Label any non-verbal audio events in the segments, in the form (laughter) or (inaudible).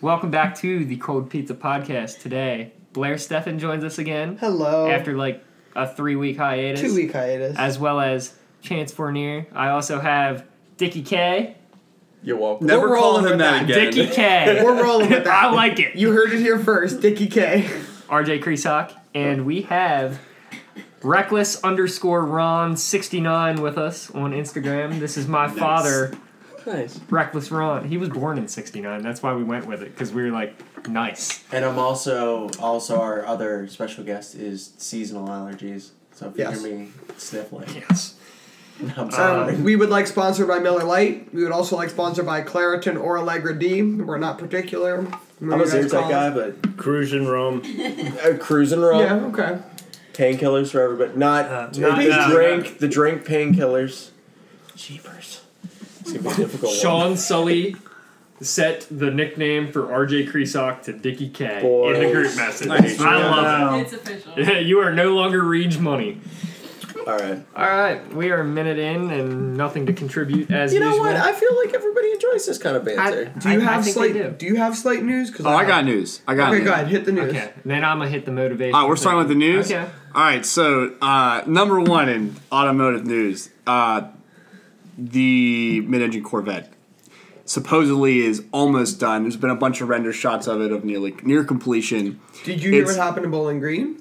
Welcome back to the Cold Pizza Podcast. Today, Blair Steffen joins us again Hello. after like a three week hiatus. two week hiatus. As well as Chance Fournier. I also have Dickie K. You're welcome. Never We're call rolling him that that. again. Dickie K. (laughs) We're rolling with that. I like it. You heard it here first, Dickie K. RJ Kresak. And we have Reckless underscore Ron 69 with us on Instagram. This is my father, Nice. Reckless Ron. He was born in 69. That's why we went with it, because we were like, nice. And I'm also also our other special guest is seasonal allergies. So if Yes. you hear me sniffling, Yes. (laughs) I'm sorry. Um, we would like sponsored by Miller Lite. We would also like sponsored by Claritin or Allegra D. We're not particular. I'm a Zyrtec guy, but Cruising Rome. uh, cruising roll. Yeah, okay. Painkillers for everybody. Not, Uh, the not- no, drink. The drink painkillers. Cheapers. It's gonna be a difficult. one. Sean Sully set the nickname for RJ Kresak to Dickie K Boys. in the group message. Nice. I love It's official. it. you are no longer Reach Money. All right. All right, we are a minute in and nothing to contribute as You know usual. what? I feel like everybody enjoys this kind of banter. Do you I- I have think slight? they Do. do. you have slight news? Cause Oh, I got news. I got Okay, news. go ahead. Hit the news. Okay, then I'm gonna hit the motivation. All right, we're starting with the news. Okay. All right, so uh, number one in automotive news, uh, the mid-engine Corvette supposedly is almost done. There's been a bunch of render shots of it of nearly near completion. Did you hear It's- what happened in Bowling Green?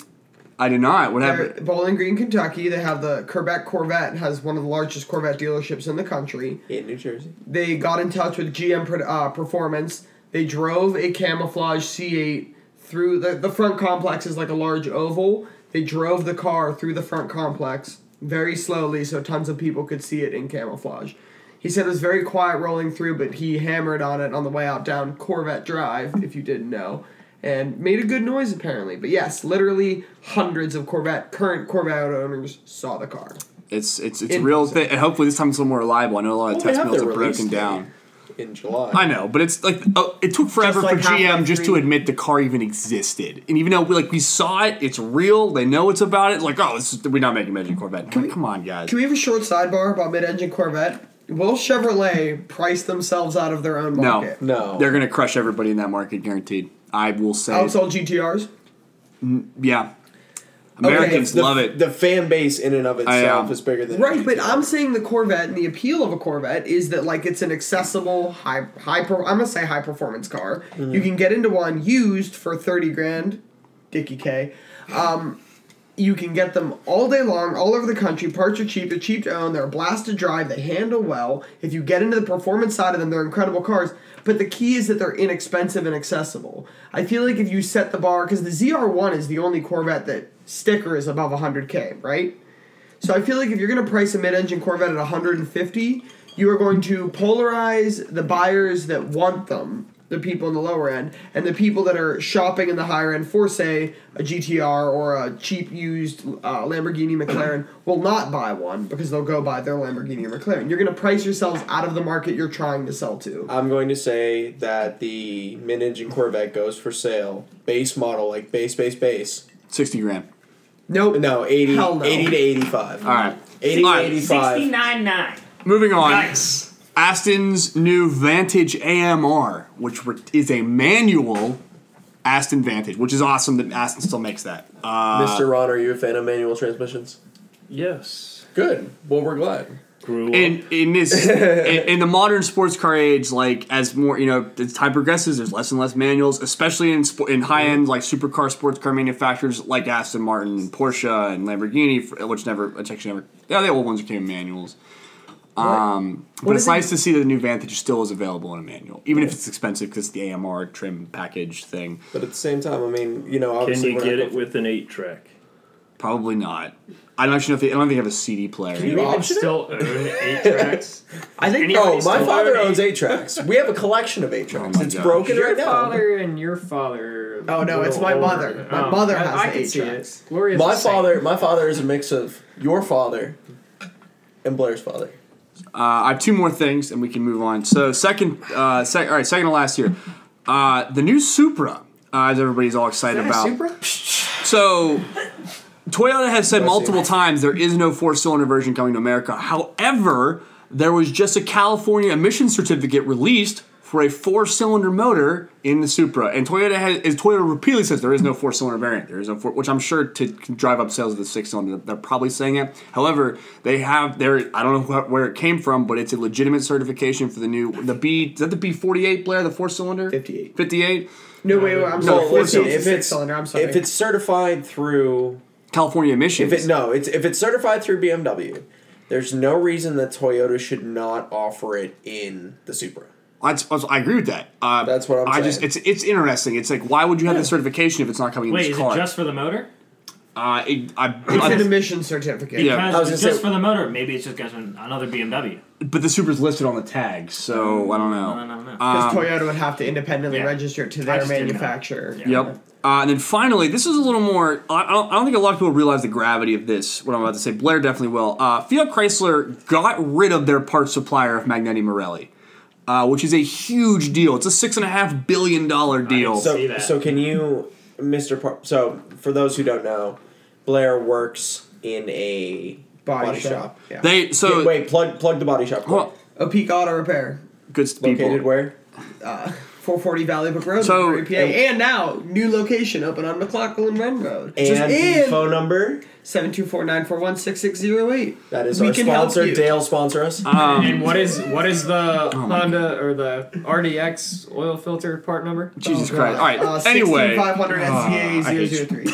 I did not. What They're- happened? Bowling Green, Kentucky. They have the Kerbeck Corvette. Has one of the largest Corvette dealerships in the country. In New Jersey. They got in touch with GM uh, Performance. They drove a camouflage C8 through the the front complex is like a large oval. They drove the car through the front complex very slowly, so tons of people could see it in camouflage. He said it was very quiet rolling through, but he hammered on it on the way out down Corvette Drive, if you didn't know, and made a good noise apparently. But yes, literally hundreds of Corvette current Corvette owners saw the car. It's it's it's In- real thing, and hopefully this time it's a little more reliable. I know a lot of Well, test have are broken down. In July. I know, but it's like uh, it took forever like for GM Half-Life just to 3. admit the car even existed. And even though we, like we saw it, it's real. They know it's about it. Like, oh, this is, we're not making mid-engine Corvette. Like, come on, guys. Can we have a short sidebar about mid-engine Corvette? Will Chevrolet price themselves out of their own No. market? No. They're gonna crush everybody in that market, guaranteed. I will say, Outsell GTRs? yeah. Americans the, love it. The fan base in and of itself um, is bigger than Right, but I'm saying the Corvette and the appeal of a Corvette is that like it's an accessible high high per, I'm gonna say high performance car. Mm-hmm. You can get into one used for thirty grand, Dickie K. Um, you can get them all day long, all over the country. Parts are cheap. They're cheap to own. They're a blast to drive. They handle well. If you get into the performance side of them, they're incredible cars. But the key is that they're inexpensive and accessible. I feel like if you set the bar, because the ZR1 is the only Corvette that sticker is above 100K, right? So I feel like if you're going to price a mid-engine Corvette at 150, you are going to polarize the buyers that want them, the people in the lower end, and the people that are shopping in the higher end for, say, a GTR or a cheap used uh, Lamborghini McLaren (clears throat) will not buy one because they'll go buy their Lamborghini or McLaren. You're going to price yourselves out of the market you're trying to sell to. I'm going to say that the mid-engine Corvette goes for sale, base model, like base, base, base. Sixty grand. Nope. No, 80, Hell no. 80 to 85. All right. 80 All to 85. 69.9. Moving on. Nice. Aston's new Vantage AMR, which is a manual Aston Vantage, which is awesome that Aston still makes that. Uh, Mr. Ron, are you a fan of manual transmissions? Yes. Good. Well, we're glad. Grew up. in in this in, in the modern sports car age, like as more you know, as time progresses, there's less and less manuals, especially in spo- in high end like supercar sports car manufacturers like Aston Martin, Porsche, and Lamborghini, which never, which actually never, yeah, the old ones came in manuals. Um, but it's is it- nice to see that the new Vantage still is available in a manual, even if it's expensive because the AMR trim package thing. But at the same time, I mean, you know, Can you get it with an 8 track? Probably not. I don't actually know if they, I don't think they have a CD player. Do you you even still own eight tracks? (laughs) I think Anybody Oh, my father own owns eight? eight tracks. We have a collection of eight tracks. my it's gosh. broken Your right now. My father and your father. Oh, no, it's my older. mother. My Oh, mother has I the can eight tracks. My father, my father is a mix of your father and Blair's father. Uh, I have two more things, and we can move on. So, second, uh, sec- all right, second to last here, uh, the new Supra, uh, as everybody's all excited about. So, Toyota has said multiple times there is no four-cylinder version coming to America. However, there was just a California emission certificate released for a four-cylinder motor in the Supra, and Toyota has is Toyota repeatedly says there is no four-cylinder variant. There is no four, which I'm sure to drive up sales of the six-cylinder. They're probably saying it. However, they have their I don't know wh- where it came from, but it's a legitimate certification for the new the B. Is that the B48 Blair, the four-cylinder? 58. 58. No, wait, wait, I'm No, sorry. listen, 14 if six it's cylinder. I'm sorry. if it's certified through California emissions. if it no, it's if it's certified through BMW, there's no reason that Toyota should not offer it in the Supra. That's, that's- I agree with that. Uh, That's what I'm I just it's it's interesting. It's like why would you have the certification if it's not coming in Wait, this is car? it just for the motor? uh, it, I, it's I- an emission certificate. Yeah. Because I was it's just say- for the motor. Maybe it's just got another BMW. but the Supra's listed on the tag, so I don't know. I don't know. Because Um, Toyota would have to independently yeah. register it to their just didn't know. manufacturer. Yeah. Yep. Uh, and then finally, this is a little more. I I don't, I don't think a lot of people realize the gravity of this. What I'm about to say, Blair definitely will. Uh, Fiat Chrysler got rid of their parts supplier of Magneti Marelli, uh, which is a huge deal. It's a six and a half billion dollar deal. So so can you, Mr. Par- so for those who don't know, Blair works in a Body, body, shop. shop. Yeah. they so wait, wait, plug plug the body shop. quick. well, A Peak Auto Repair. good people. Located where? Uh, 440 Valley Brook Road, So- McMurray, PA. And, now, new location open on McLaughlin Run Road. And Just the in phone number. 724-941-6608. That is We our can sponsor. Dale sponsor us. Um, And what is what is the Oh my Honda or the RDX oil filter part number? Jesus Oh, Christ! All right. Uh, anyway, 16500 Ah, I hate you. SCA 003.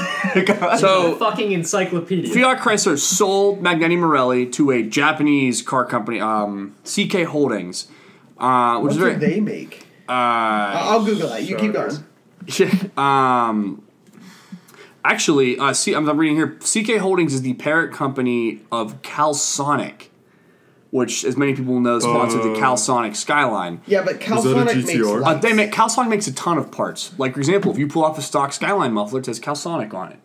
(laughs) so fucking encyclopedia. Fiat Chrysler sold Magneti Marelli to a Japanese car company, um, CK Holdings, uh, which What is do very. they make? Uh, I'll Google that. You keep going. (laughs) um, actually, uh, see, I'm, I'm reading here. CK Holdings is the parent company of Calsonic, which, as many people know, sponsored the Calsonic Skyline. Yeah, but Calsonic makes Uh, lights. they make Calsonic makes a ton of parts. Like, for example, if you pull off a stock Skyline muffler, it says Calsonic on it.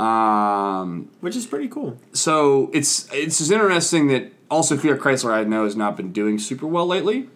Um, Which is pretty cool. so it's it's just interesting that also Fiat Chrysler I know has not been doing super well lately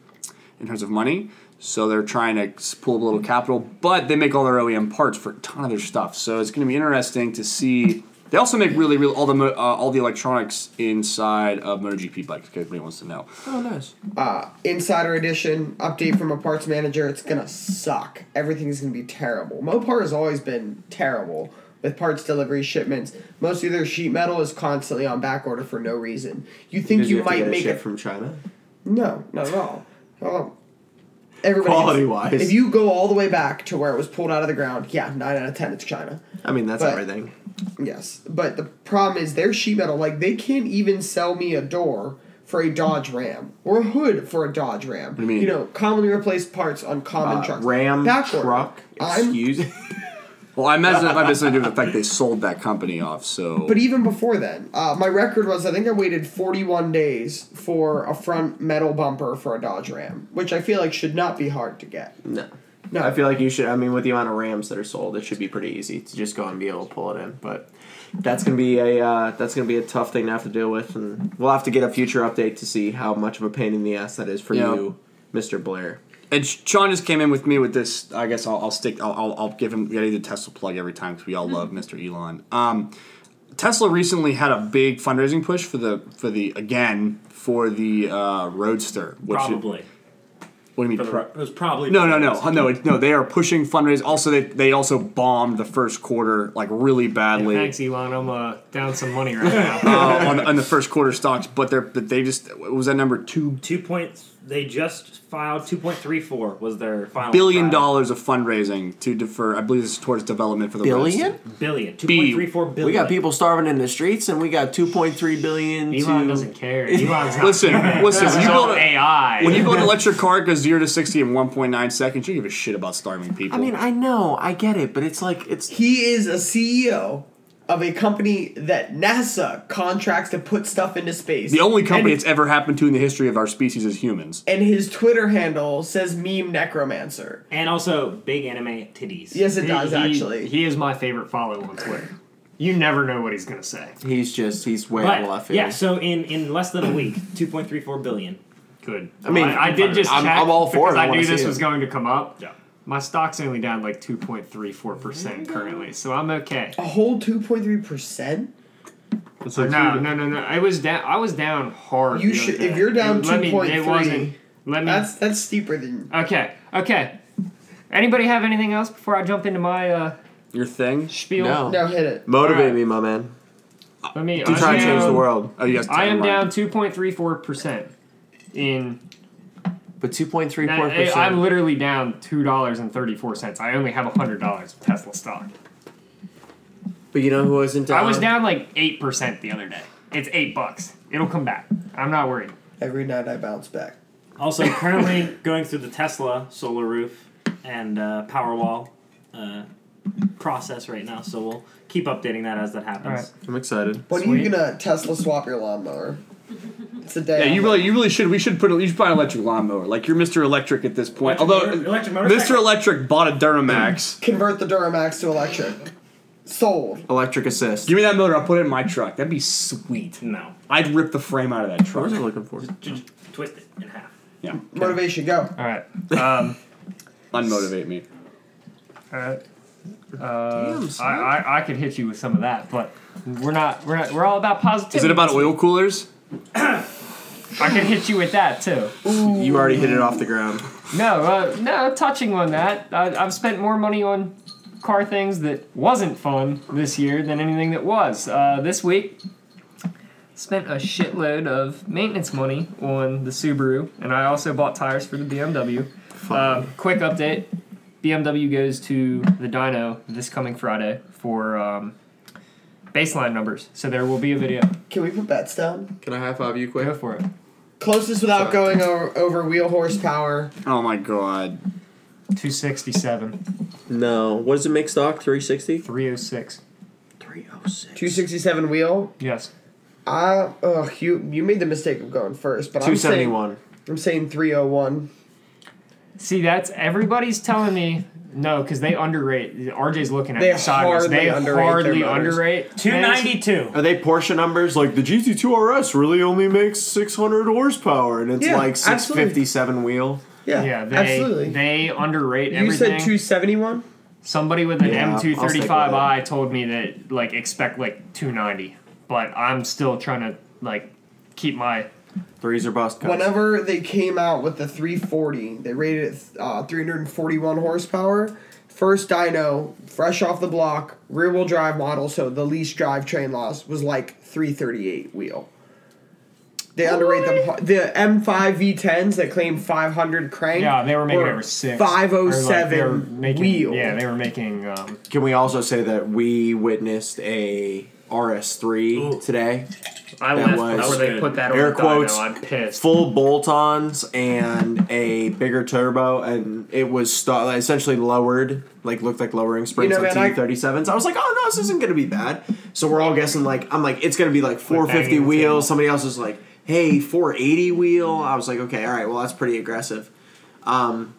in terms of money. So they're trying to pull up a little capital, but they make all their OEM parts for a ton of their stuff. So it's going to be interesting to see. They also make really, really all the mo- uh, all the electronics inside of MotoGP bikes. If anybody wants to know, Oh, nice. uh, Insider Edition update from a parts manager. It's gonna suck. Everything's gonna be terrible. Mopar has always been terrible with parts delivery shipments. Most of their sheet metal is constantly on back order for no reason. You think Did you, have might get it make shipped it? from China? No, not at all. Oh. Everybody Quality-wise. If you go all the way back to where it was pulled out of the ground, yeah, nine out of ten, it's China. I mean, that's But- everything. Yes, but the problem is their sheet metal. Like they can't even sell me a door for a Dodge Ram or a hood for a Dodge Ram. do you mean? know, commonly replaced parts on common Uh, trucks. Ram Back order. truck. Excuse. (laughs) well, I imagine it might be something to do with the fact they sold that company off. So, But even before then, uh, my record was I think I waited 41 days for a front metal bumper for a Dodge Ram, which I feel like should not be hard to get. no. No. I feel like you should. I mean, with the amount of Rams that are sold, it should be pretty easy to just go and be able to pull it in. But that's gonna be a uh, that's gonna be a tough thing to have to deal with, and we'll have to get a future update to see how much of a pain in the ass that is for Yeah. you, Mister Blair. And Sean just came in with me with this. I guess I'll, I'll stick. I'll, I'll, I'll give him. Get the Tesla plug every time because we all love Mr. Elon. Um, Tesla recently had a big fundraising push for the for the again for the uh, Roadster. Which Probably. what do you mean? the, pro- it was probably. no, no, no, no, it- no. They are pushing fundraise. Also, they they also bombed the first quarter like really badly. Thanks, Elon. I'm uh, down some money right (laughs) now. uh, on, on the first quarter stocks, but they're but they just what was that number two Two points. They just filed two point three four was their final billion file. dollars of fundraising to defer. I believe this is towards development for the Billion? Roadster. billion. Two B. point three four billion. We got people starving in the streets, and we got two point three billion. Elon to, doesn't care. Elon's not (laughs) Listen, caring. listen, This when is you all build a- AI. When you build an electric car, it goes zero to sixty in one point nine seconds. You give a shit about starving people. I mean, I know, I get it, but it's like it's He is a CEO of a company that NASA contracts to put stuff into space. the only company and, it's ever happened to in the history of our species as humans. and his Twitter handle says meme necromancer. And also big anime titties. Yes, it He- does he- actually. He is my favorite follow on Twitter. You never know what he's gonna say. he's just he's way out of left field. yeah, so in in less than a week, (clears throat) two point three four billion. Good. I mean, I, I did just I'm- check I'm all for because it. I I knew this it. was going to come up. Yeah. My stock's only down like two point three four percent currently, so I'm okay. A whole two point three percent. Or no, no, no, no. I was down. I was down hard. You the should other if you're down It- let me- It three. wasn't. Let me. That's that's steeper than. okay. Okay. Anybody have anything else before I jump into my uh, Your thing? spiel? No. No, hit it. Motivate Alright. me, my man. Let me. To I'm try and change the down- world. Oh, you guys. I am down two point three four percent in But two point three four I- I'm literally down two dollars and thirty four cents. I only have hundred dollars of Tesla stock. But you know who wasn't down? I was down like eight percent the other day. It's eight bucks. It'll come back. I'm not worried. Every night I bounce back. Also, currently going through the Tesla solar roof and uh, Powerwall uh, process right now, so we'll keep updating that as that happens. Alright. I'm excited. When are you gonna Tesla swap your lawnmower? It's a day. Yeah, you really, you really should. We should put. You should buy an electric lawnmower. Like you're Mr. Electric at this point. Electric Although motor- electric Mr. Electric bought a Duramax. convert the Duramax to electric. Sold. Electric assist. Give me that motor. I'll put it in my truck. That'd be sweet. No, I'd rip the frame out of that truck. What truck. was I looking for? just twist it in half. Yeah. Motivation, go. All right. (laughs) Um, Unmotivate me. all right. Uh, I, I I could hit you with some of that, but we're not we're not we're all about positivity. Is it about oil coolers? (coughs) I can hit you with that too. You already hit it off the ground. No, uh, no, touching on that, I, I've spent more money on car things that wasn't fun this year than anything that was. Uh, this week, spent a shitload of maintenance money on the Subaru, and I also bought tires for the BMW. Uh, quick update: BMW goes to the dyno this coming Friday for um, baseline numbers, so there will be a video. Can we put bets down? Can I high five you quick? Go for it. Closest without going over, over wheel horsepower. Oh my god. 267, No. What does it make stock? 360? 306. 306. 267 wheel. Yes. Uh, ugh, you you made the mistake of going first, but I'm saying 271. I'm saying 301. See, that's everybody's telling me no because they underrate. RJ's looking at They me sideways. hardly They underrate hardly underrate. Two things. ninety two. Are they Porsche numbers? Like the GT2 RS really only makes 600 horsepower and it's Yeah, like absolutely. 657 wheel. Yeah, Yeah, they absolutely. they underrate everything. you everything. said 271. Somebody with an Yeah, I'll stick with M235i told me that like expect like 290, but I'm still trying to like keep my Threes are bust cuts. Whenever they came out with the 340, they rated it uh, 341 horsepower. First dyno, fresh off the block, rear wheel drive model, so the least drivetrain loss was like 338 wheel. They underrate them. The M5 V10s that claim 500 crank. yeah. They were making were over six. 507 like, making, wheel. Yeah, they were making. Um, Can we also say that we witnessed a RS3 Ooh. today? I That left was before they good. put that on Air the dyno. quotes, I'm pissed. Full bolt-ons and a bigger turbo, and it was st- essentially lowered, like looked like lowering springs You know, on man, I- T37s. I was like, oh no, this isn't gonna be bad. So we're all guessing like, I'm like, it's gonna be like 450 banging the table. wheels. Somebody else was like, hey, 480 wheel. I was like, okay, all right, well that's pretty aggressive. Um,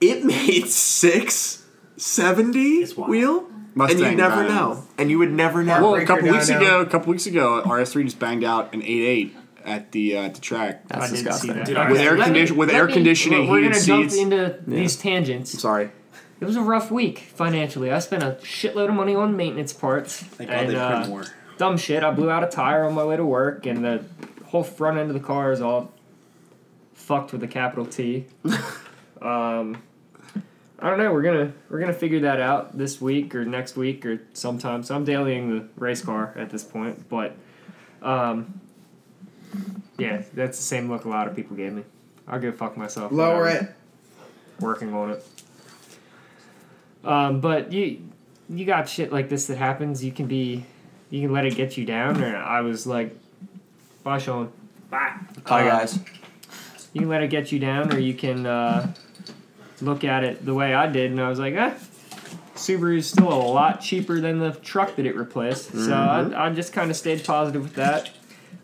it (laughs) made 670 It's wheel, Mustang and you never dyno. know, and you would never know. Well, a couple weeks dyno. ago, a couple weeks ago, RS3 just banged out an 8.8 at the uh, at the track. That's I disgusting. that. Dude, Okay, With air let me- condition- with air me- conditioning, we're heated gonna jump seats. into these tangents. I'm Sorry. It was a rough week financially. I spent a shitload of money on maintenance parts. and, uh, Dumb shit. I blew out a tire on my way to work, and the whole front end of the car is all fucked with a capital T. (laughs) um, I don't know. We're gonna we're gonna figure that out this week or next week or sometime. So I'm dailying the race car at this point, but um, yeah, that's the same look a lot of people gave me. I'll go fuck myself. Lower it. working on it. Um, but you you got shit like this that happens. You can be you can let it get you down. Or I was like, bye, Sean. Bye. Hi Uh, guys. You can let it get you down, or you can uh, look at it the way I did, and I was like, eh. Subaru's still a lot cheaper than the truck that it replaced, so I, I just kind of stayed positive with that.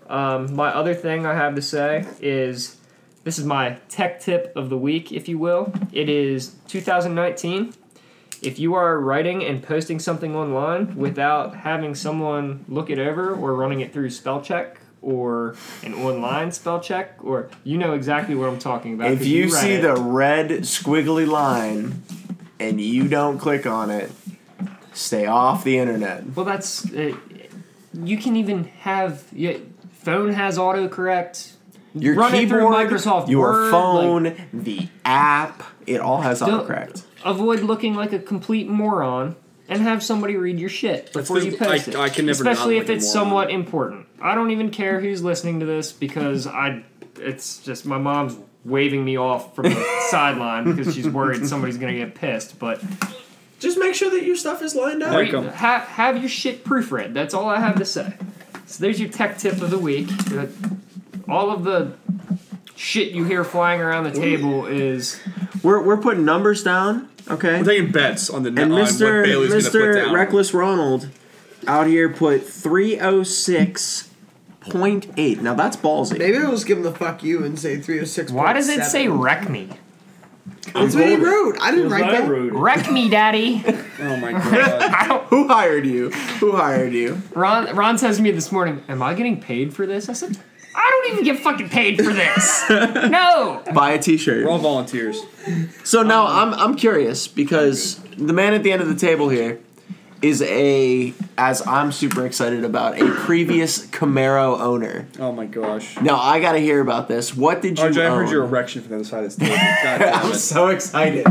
Um, my other thing I have to say is this is my tech tip of the week, if you will. It is 2019. If you are writing and posting something online without having someone look it over or running it through spell check or an online spell check, or you know exactly what I'm talking about. If you read see it. the red squiggly line and you don't click on it, stay off the internet. Well, that's uh, you can even have your phone has autocorrect. Your Run keyboard, Microsoft your Word, phone, the app, it all has autocorrect. avoid looking like a complete moron and have somebody read your shit before you post I- it. I can never Especially if it's somewhat important. I don't even care who's listening to this because I it's just my mom's waving me off from the (laughs) sideline because she's worried somebody's gonna get pissed. But Just make sure that your stuff is lined up. Ha- have your shit proofread. That's all I have to say. So there's your tech tip of the week. Uh, all of the shit you hear flying around the table is We're, we're putting numbers down, okay? I'm taking bets on the And on what Mr. Bailey's gonna put Mr. down. Reckless Ronald out here put 306.8. Now that's ballsy. Maybe I'll just give him the fuck you and say 306. why does it say wreck me? That's what he wrote. I didn't Was write I that. rude? Wreck me, daddy. (laughs) Oh my (laughs) god. Who hired you? Who hired you? Ron Ron says to me this morning, "Am I getting paid for this?" I said, "I don't even get fucking paid for this. (laughs) no." Buy a t-shirt. We're all volunteers. So now I'm I'm curious because the man at the end of the table here is a as I'm super excited about a previous Camaro owner. Oh my gosh. Now I got to hear about this. What did you RJ, I own? heard your erection from the other side of this table. (laughs) God damn I'm it. so excited.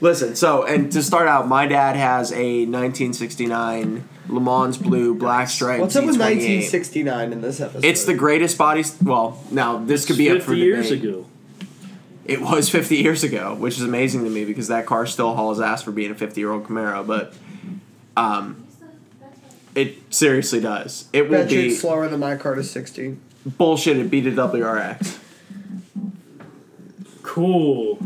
Listen, so and to start out, my dad has a 1969 Le Mans Blue Black Stripe. What's up with 1969 in this episode? It's the greatest body. Well, now this could be up for 50 years debate. ago. It was 50 years ago, which is amazing to me because that car still hauls ass for being a 50 year old Camaro. But um, it seriously does. It will be slower than my car to 60. bullshit. It beat a WRX. Cool.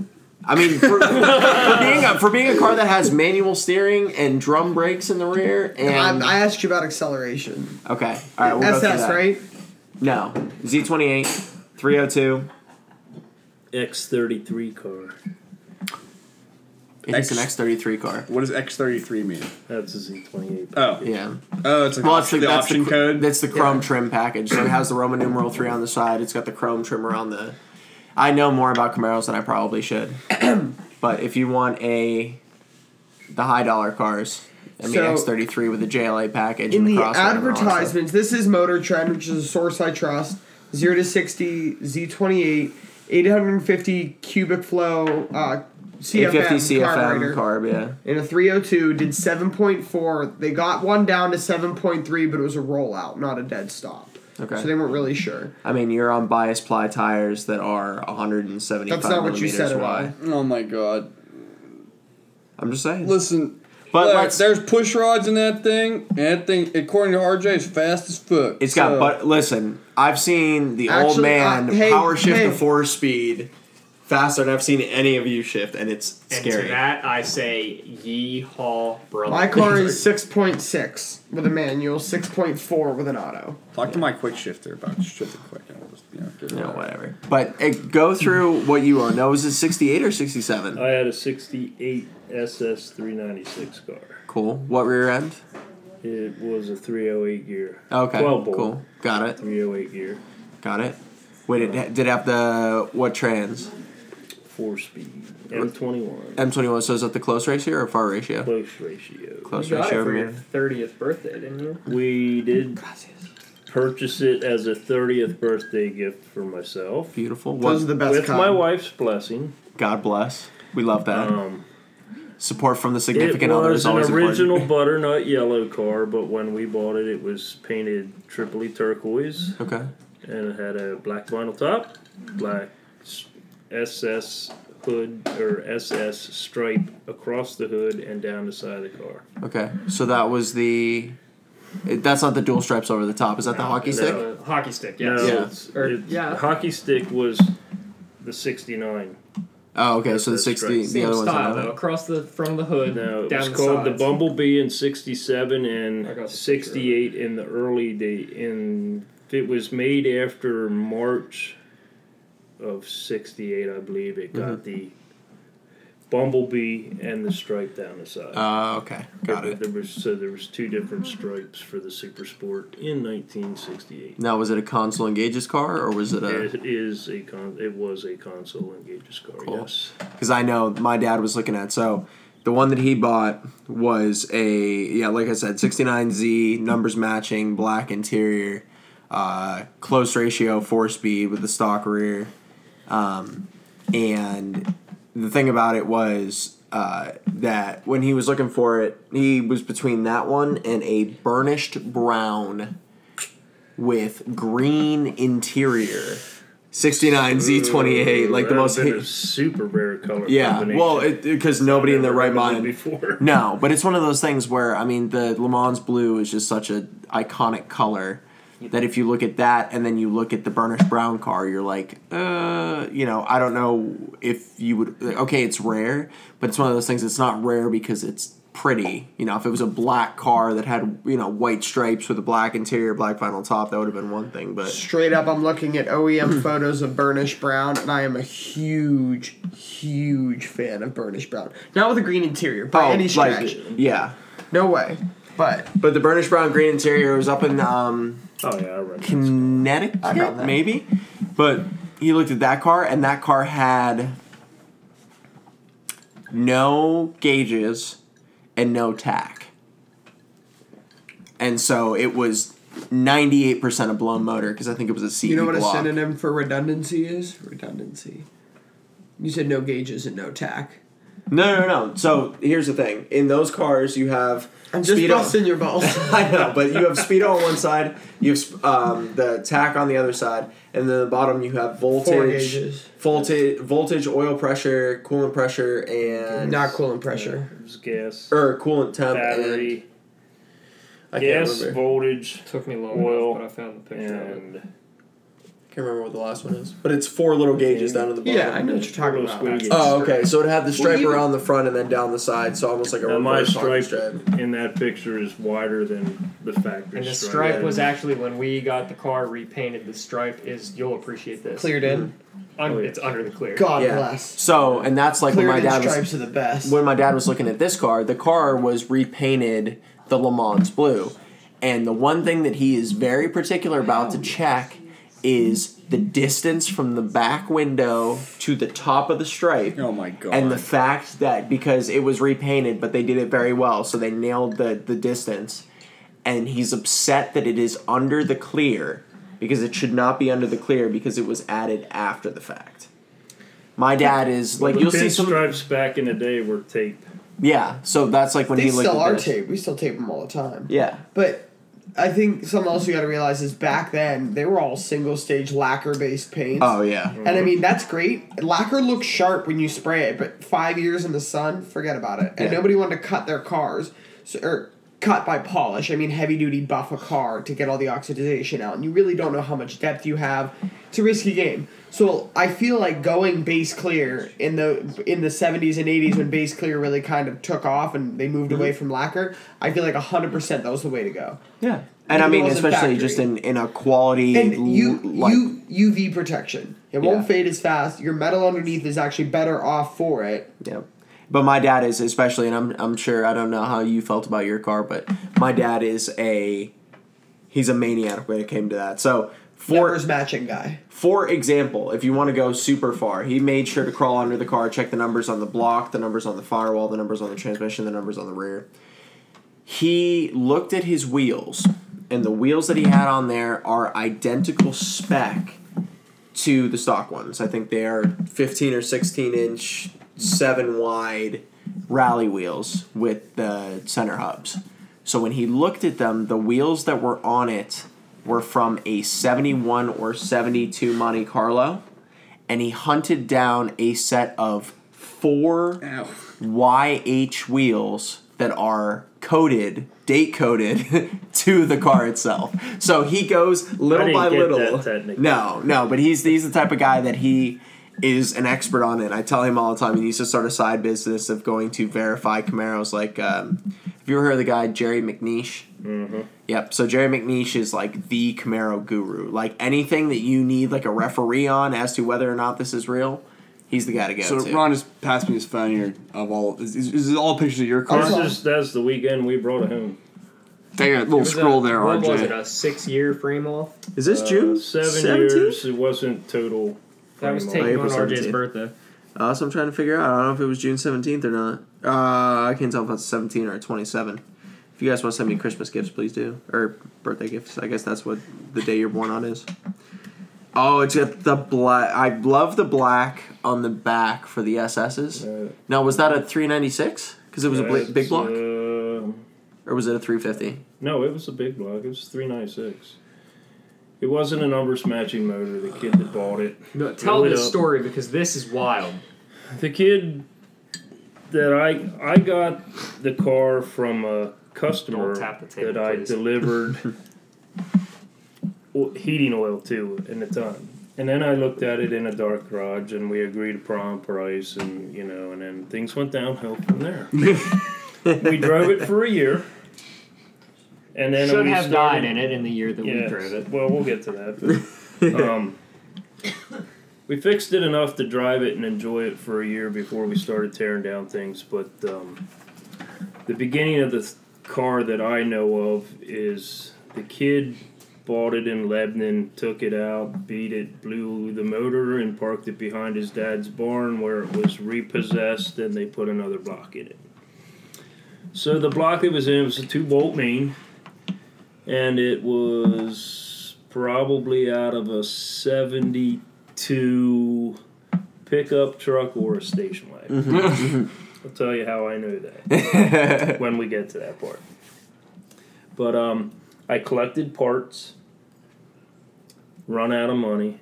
I mean, for, for being a, for being a car that has manual steering and drum brakes in the rear, I, and I asked you about acceleration. okay, all right, we'll go through SS, that. right? No, Z28, 302. X33 car. It's an X- X33 car. What does X33 mean? That's a Z28. Oh. Yeah. Oh, it's like Well, the, it's the, the that's option the, code. That's the chrome trim package. So it has the Roman numeral three on the side. It's got the chrome trimmer on the. I know more about Camaros than I probably should, (clears throat) but if you want a, the high dollar cars, I mean So- X thirty three with the JLA package In and the, the Crossfire and all that stuff. advertisements, this is Motor Trend, which is a source I trust. 0 to 60, Z28, 850 cubic flow uh, CFM, 850 carburetor. CFM carb, yeah. in a 302 did 7.4 they got one down to 7.3 but it was a rollout not a dead stop Okay. so they weren't really sure I mean, you're on bias ply tires that are 175 That's not what you millimeters said at wide. oh my god. I'm just saying. Listen. But look, let's- there's push rods in that thing, and that thing, according to RJ, is fast as fuck. It's got So- but listen, I've seen the old Actually, man uh, hey, power shift hey. the four speed faster than I've seen any of you shift, and it's And scary. to that I say, yeehaw, brother. my car (laughs) is 6.6 with a manual 6.4 with an auto Talk to my quick shifter about shifting quick. and I'll just, you know, give it you know, whatever. But uh, go through what you own. No, was it 68 or 67? I had a 68 SS 396 car. Cool. What rear end? It was a 308 gear. Okay. 12 bolt. Cool. Got it. 308 gear. Got it. Wait, it did it have the what trans? Four speed. M21. M21. So is that the close ratio or far ratio? Close ratio. Close You got it for your thirtieth birthday, didn't you? We did Gracias. purchase it as a 30th birthday gift for myself. Beautiful. those are the best With kind. my wife's blessing. God bless. We love that. Um, Support from the it significant other was is an always original important. (laughs) butternut yellow car, but when we bought it, it was painted Tripoli turquoise. Okay. and it had a black vinyl top, black s- SS hood or SS stripe across the hood and down the side of the car. Okay. So that was the. It, that's not the dual stripes over the top. Is that the hockey stick? No. Hockey stick, No. Yeah. it's, Or- it's- yeah. hockey stick was the '69. Oh, okay. So the That's sixty, right. the Same other one's style another. though, across the from the hood No, it down was the called the. Bumblebee in '67 and I got the picture. '68 in the early day. In it was made after March of '68, I believe. It got Mm-hmm. the Bumblebee and the stripe down the side. Uh, okay. Got There- it. There was so there was two different stripes for the Super Sport in 1968. Now, was it a console engages car or was it a? It is a con. It was a console engages car. Cool. Yes. Because I know my dad was looking at so. The one that he bought was a yeah, like I said, 69Z numbers matching black interior. uh, close ratio four speed with the stock rear, um, and the thing about it was uh, that when he was looking for it, he was between that one and a burnished brown with green interior. 69 Z28, like the most been hit, a super rare color. yeah, well, because nobody in their right heard of it mind. before. (laughs) No, but it's one of those things where I mean, the Le Mans blue is just such a iconic color that if you look at that and then you look at the burnished brown car, you're like, uh, you know, I don't know if you would. Okay, it's rare, but it's one of those things. It's not rare because it's pretty. You know, if it was a black car that had you know white stripes with a black interior, black vinyl top, that would have been one thing. But Straight up, I'm looking at OEM (clears throat) photos of burnished brown, and I am a huge, huge fan of burnished brown. Not with a green interior, by any stretch. Oh, like, yeah. no way. But But the burnished brown green interior was up in um, Oh yeah, I read. Connecticut, I got that. maybe. But he looked at that car, and that car had no gauges and no tach. And so it was 98% a blown motor because I think it was a CE you know what a synonym for redundancy is? Redundancy. You said no gauges and no tach. No, no, no. So here's the thing: in those cars, you have I'm just speedo- busting your balls. (laughs) I know, but you have speedo on one side, you have um, the tach on the other side, and then the bottom you have voltage, voltage, voltage, oil pressure, coolant pressure, and Not coolant pressure. It was gas, or coolant temp. And, battery, I can't gas, remember. voltage, Took me long Oil enough, but I found the picture of it. And can't remember what the last one is, but it's four little gauges down to the bottom. Yeah, I know what you're talking about. squiggy. Oh, okay. So it had the stripe Well, even- around the front and then down the side, so almost like a Now my reverse hockey stripe in that picture is wider than the factory And the stripe. stripe was actually when we got the car repainted. The stripe is you'll appreciate this. Cleared in. Un- Oh, yeah. It's under the clear. God Yeah. bless. So, and that's like when Cleared my in dad was stripes are the best. when my dad was looking at this car, the car was repainted the Le Mans blue. And the one thing that he is very particular about to check is the distance from the back window to the top of the stripe. Oh my god. And the fact that because it was repainted, but they did it very well, so they nailed the, the distance. And he's upset that it is under the clear because it should not be under the clear because it was added after the fact. My dad is like the you'll see some pinstripes back in the day were tape. yeah. So that's like when they he looked still at are this. tape. We still tape them all the time. Yeah. But I think something else you got to realize is back then they were all single stage lacquer based paints. Oh yeah. And I mean that's great. Lacquer looks sharp when you spray it, but five years in the sun, forget about it. And Yeah. nobody wanted to cut their cars, so, or cut by polish. I mean heavy duty buff a car to get all the oxidation out, and you really don't know how much depth you have. It's a risky game. So I feel like going base clear in the in the seventies and eighties when base clear really kind of took off and they moved away mm-hmm. from lacquer. I feel like hundred percent that was the way to go. Yeah. And I mean, though it was a especially factory. just in, in a quality And you like you UV protection. It won't Yeah. fade as fast. Your metal underneath is actually better off for it. yeah. But my dad is especially, and I'm I'm sure I don't know how you felt about your car, but my dad is a he's a maniac when it came to that. So for Numbers matching guy. for example, if you want to go super far, he made sure to crawl under the car, check the numbers on the block, the numbers on the firewall, the numbers on the transmission, the numbers on the rear. He looked at his wheels, and the wheels that he had on there are identical spec to the stock ones. I think they are 15 or 16 inch, 7 wide rally wheels with the center hubs. So when he looked at them, the wheels that were on it were from a 71 or 72 Monte Carlo, and he hunted down a set of four YH wheels that are coded, date coded (laughs) to the car itself. So he goes little by little. No, no, but he's he's the type of guy that he is an expert on it. I tell him all the time he needs to start a side business of going to verify Camaros. Like, um, have you ever heard of the guy Jerry MacNeish? Mm-hmm. Yep. So Jerry MacNeish is like the Camaro guru. Like anything that you need like a referee on as to whether or not this is real, he's the guy to go So to. Ron just passed me his phone here of all. Is, is, is it all pictures of your car? This is that's the weekend we brought it home. Take a little It scroll a, there, What RJ. was it? A six-year frame off. is this Uh, June? Seven 17th? years. It wasn't total. That was frame taken April on RJ's 17th. birthday. Uh, so I'm trying to figure out. I don't know if it was June 17th or not. Uh, I can't tell if it's 17 or 27. If If you guys want to send me Christmas gifts, please do. Or birthday gifts. I guess that's what the day you're born on is. Oh, it's got the black. I love the black on the back for the SSs. Uh, Now, was that a 396? Because it was a bl- big block? uh, or was it a 350? no, it was a big block. It was three ninety six. It wasn't a numbers matching motor. The kid that bought it. No, tell Roll it this up. story because this is wild. The kid that I I got the car from a customer tap the table, that I please. delivered (laughs) heating oil to in the time. And then I looked at it in a dark garage, and we agreed upon price, and you know, and then things went downhill from there. (laughs) we drove it for a year, and then Should we have started, died in it in the year that we drove it. Well, we'll get to that. But, (laughs) um, we fixed it enough to drive it and enjoy it for a year before we started tearing down things. But um, the beginning of the th- car that I know of is the kid bought it in Lebanon, took it out, beat it, blew the motor, and parked it behind his dad's barn where it was repossessed, and they put another block in it. So the block it was in was a two bolt main, and it was probably out of a 72 pickup truck or a station wagon. (laughs) I'll tell you how I know that (laughs) when we get to that part. But um, I collected parts, run out of money,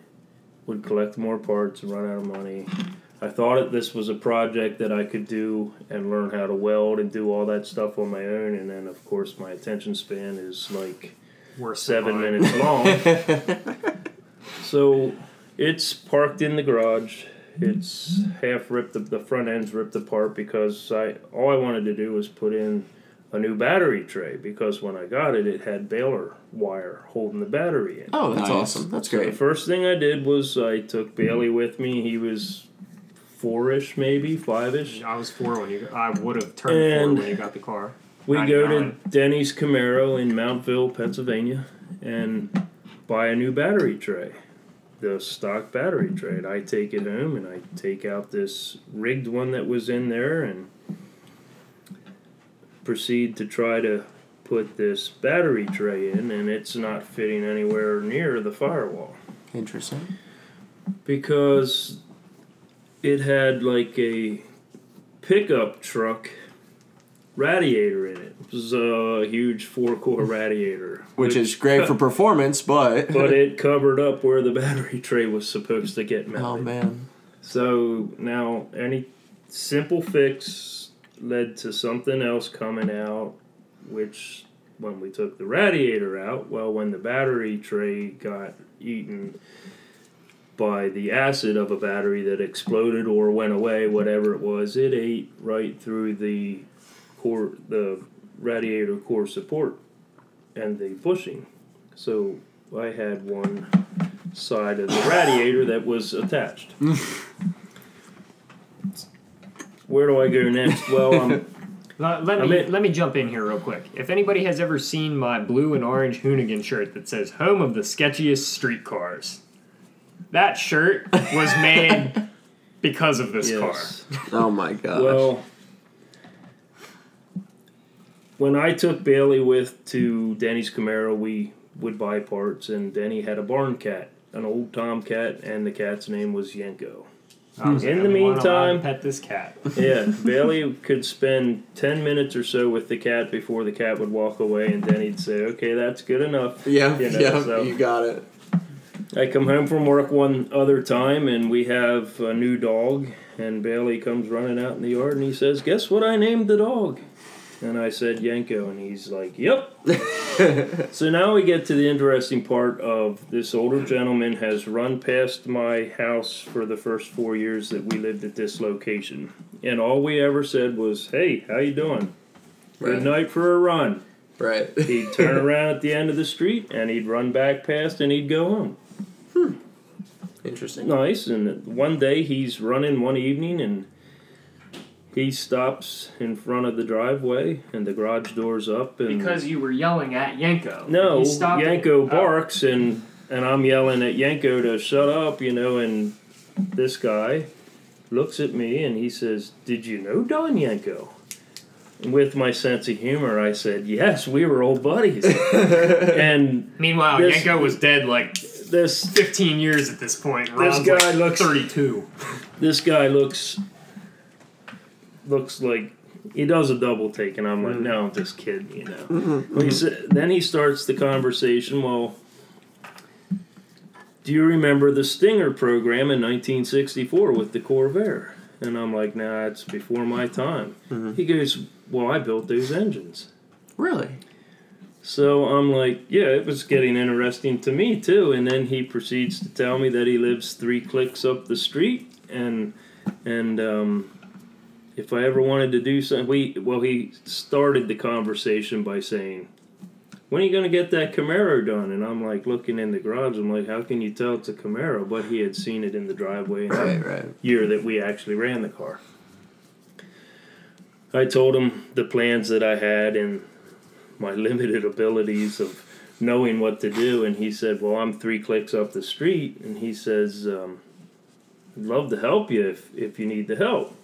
would collect more parts, run out of money. I thought it, this was a project that I could do and learn how to weld and do all that stuff on my own. And then, of course, my attention span is like Worse than seven minutes long. (laughs) so it's parked in the garage. It's half ripped. The, the front end's ripped apart because I all I wanted to do was put in a new battery tray because when I got it, it had baler wire holding the battery in. Oh, that's Nice. awesome. That's So the first thing I did was I took Bailey with me. He was four-ish, maybe five-ish. I was four when you. I would have turned And- four when you got the car. We go to Denny's Camaro in Mountville, Pennsylvania, and buy a new battery tray, the stock battery tray. And I take it home and I take out this rigged one that was in there and proceed to try to put this battery tray in, and it's not fitting anywhere near the firewall Interesting. because it had like a pickup truck radiator in it. It was a huge four core (laughs) radiator. Which is great for (laughs) performance, but. (laughs) but it covered up where the battery tray was supposed to get mounted. oh, man. So now any simple fix led to something else coming out, which when we took the radiator out, well, when the battery tray got eaten by the acid of a battery that exploded or went away, whatever it was, it ate right through the core, the radiator core support and the bushing. So I had one side of the radiator that was attached. (laughs) Where do I go next? Well, um, (laughs) Let, let me let me jump in here real quick. If anybody has ever seen my blue and orange Hoonigan shirt that says "Home of the Sketchiest Street Cars," that shirt was made (laughs) because of this yes. Oh, my gosh. Well, when I took Bailey with to Danny's Camaro, we would buy parts, and Danny had a barn cat, an old tomcat, and the cat's name was Yenko. I was In like, the "I wanna meantime- pet this cat. (laughs) Yeah, Bailey could spend 10 minutes or so with the cat before the cat would walk away, and Denny'd say, Okay, that's good enough. yeah, you know, yeah, so- you got it. I come home from work one other time and we have a new dog and Bailey comes running out in the yard and he says, "Guess what I named the dog?" And I said Yenko and he's like, "Yep." (laughs) so now we get to the interesting part of this older gentleman has run past my house for the first 4 years that we lived at this location. And all we ever said was, "Hey, how you doing? Good night for a run." Right. He'd turn (laughs) around at the end of the street and he'd run back past and he'd go home Interesting. nice. And one day he's running one evening and he stops in front of the driveway and the garage door's up and Because you were yelling at Yenko. no He stopped it- Yenko oh. barks and and I'm yelling at Yenko to shut up, you know, and this guy looks at me and he says, "Did you know Don Yenko?" with my sense of humor, I said, "Yes, we were old buddies." (laughs) and Meanwhile, This- Yenko was dead like this 15 years at this point. This Ron's guy like looks- 32. this guy looks looks like he does a double take, and I'm like, mm. no, I'm just kidding, you know. Well, he said, then he starts the conversation. Well, do you remember the Stinger program in 1964 with the Corvair? And I'm like, nah, it's before my time. Mm-hmm. He goes, well, I built those engines. Really? So I'm like, yeah, it was getting interesting to me too. And then he proceeds to tell me that he lives three clicks up the street, and and um, if I ever wanted to do something, we well, he started the conversation by saying, "When are you going to get that Camaro done?" And I'm like, looking in the garage, I'm like, how can you tell it's a Camaro? But he had seen it in the driveway in the Right, right. year that we actually ran the car. I told him the plans that I had and my limited abilities of knowing what to do, and he said, "Well, I'm three clicks up the street," and he says, um, "I'd love to help you if if you need the help."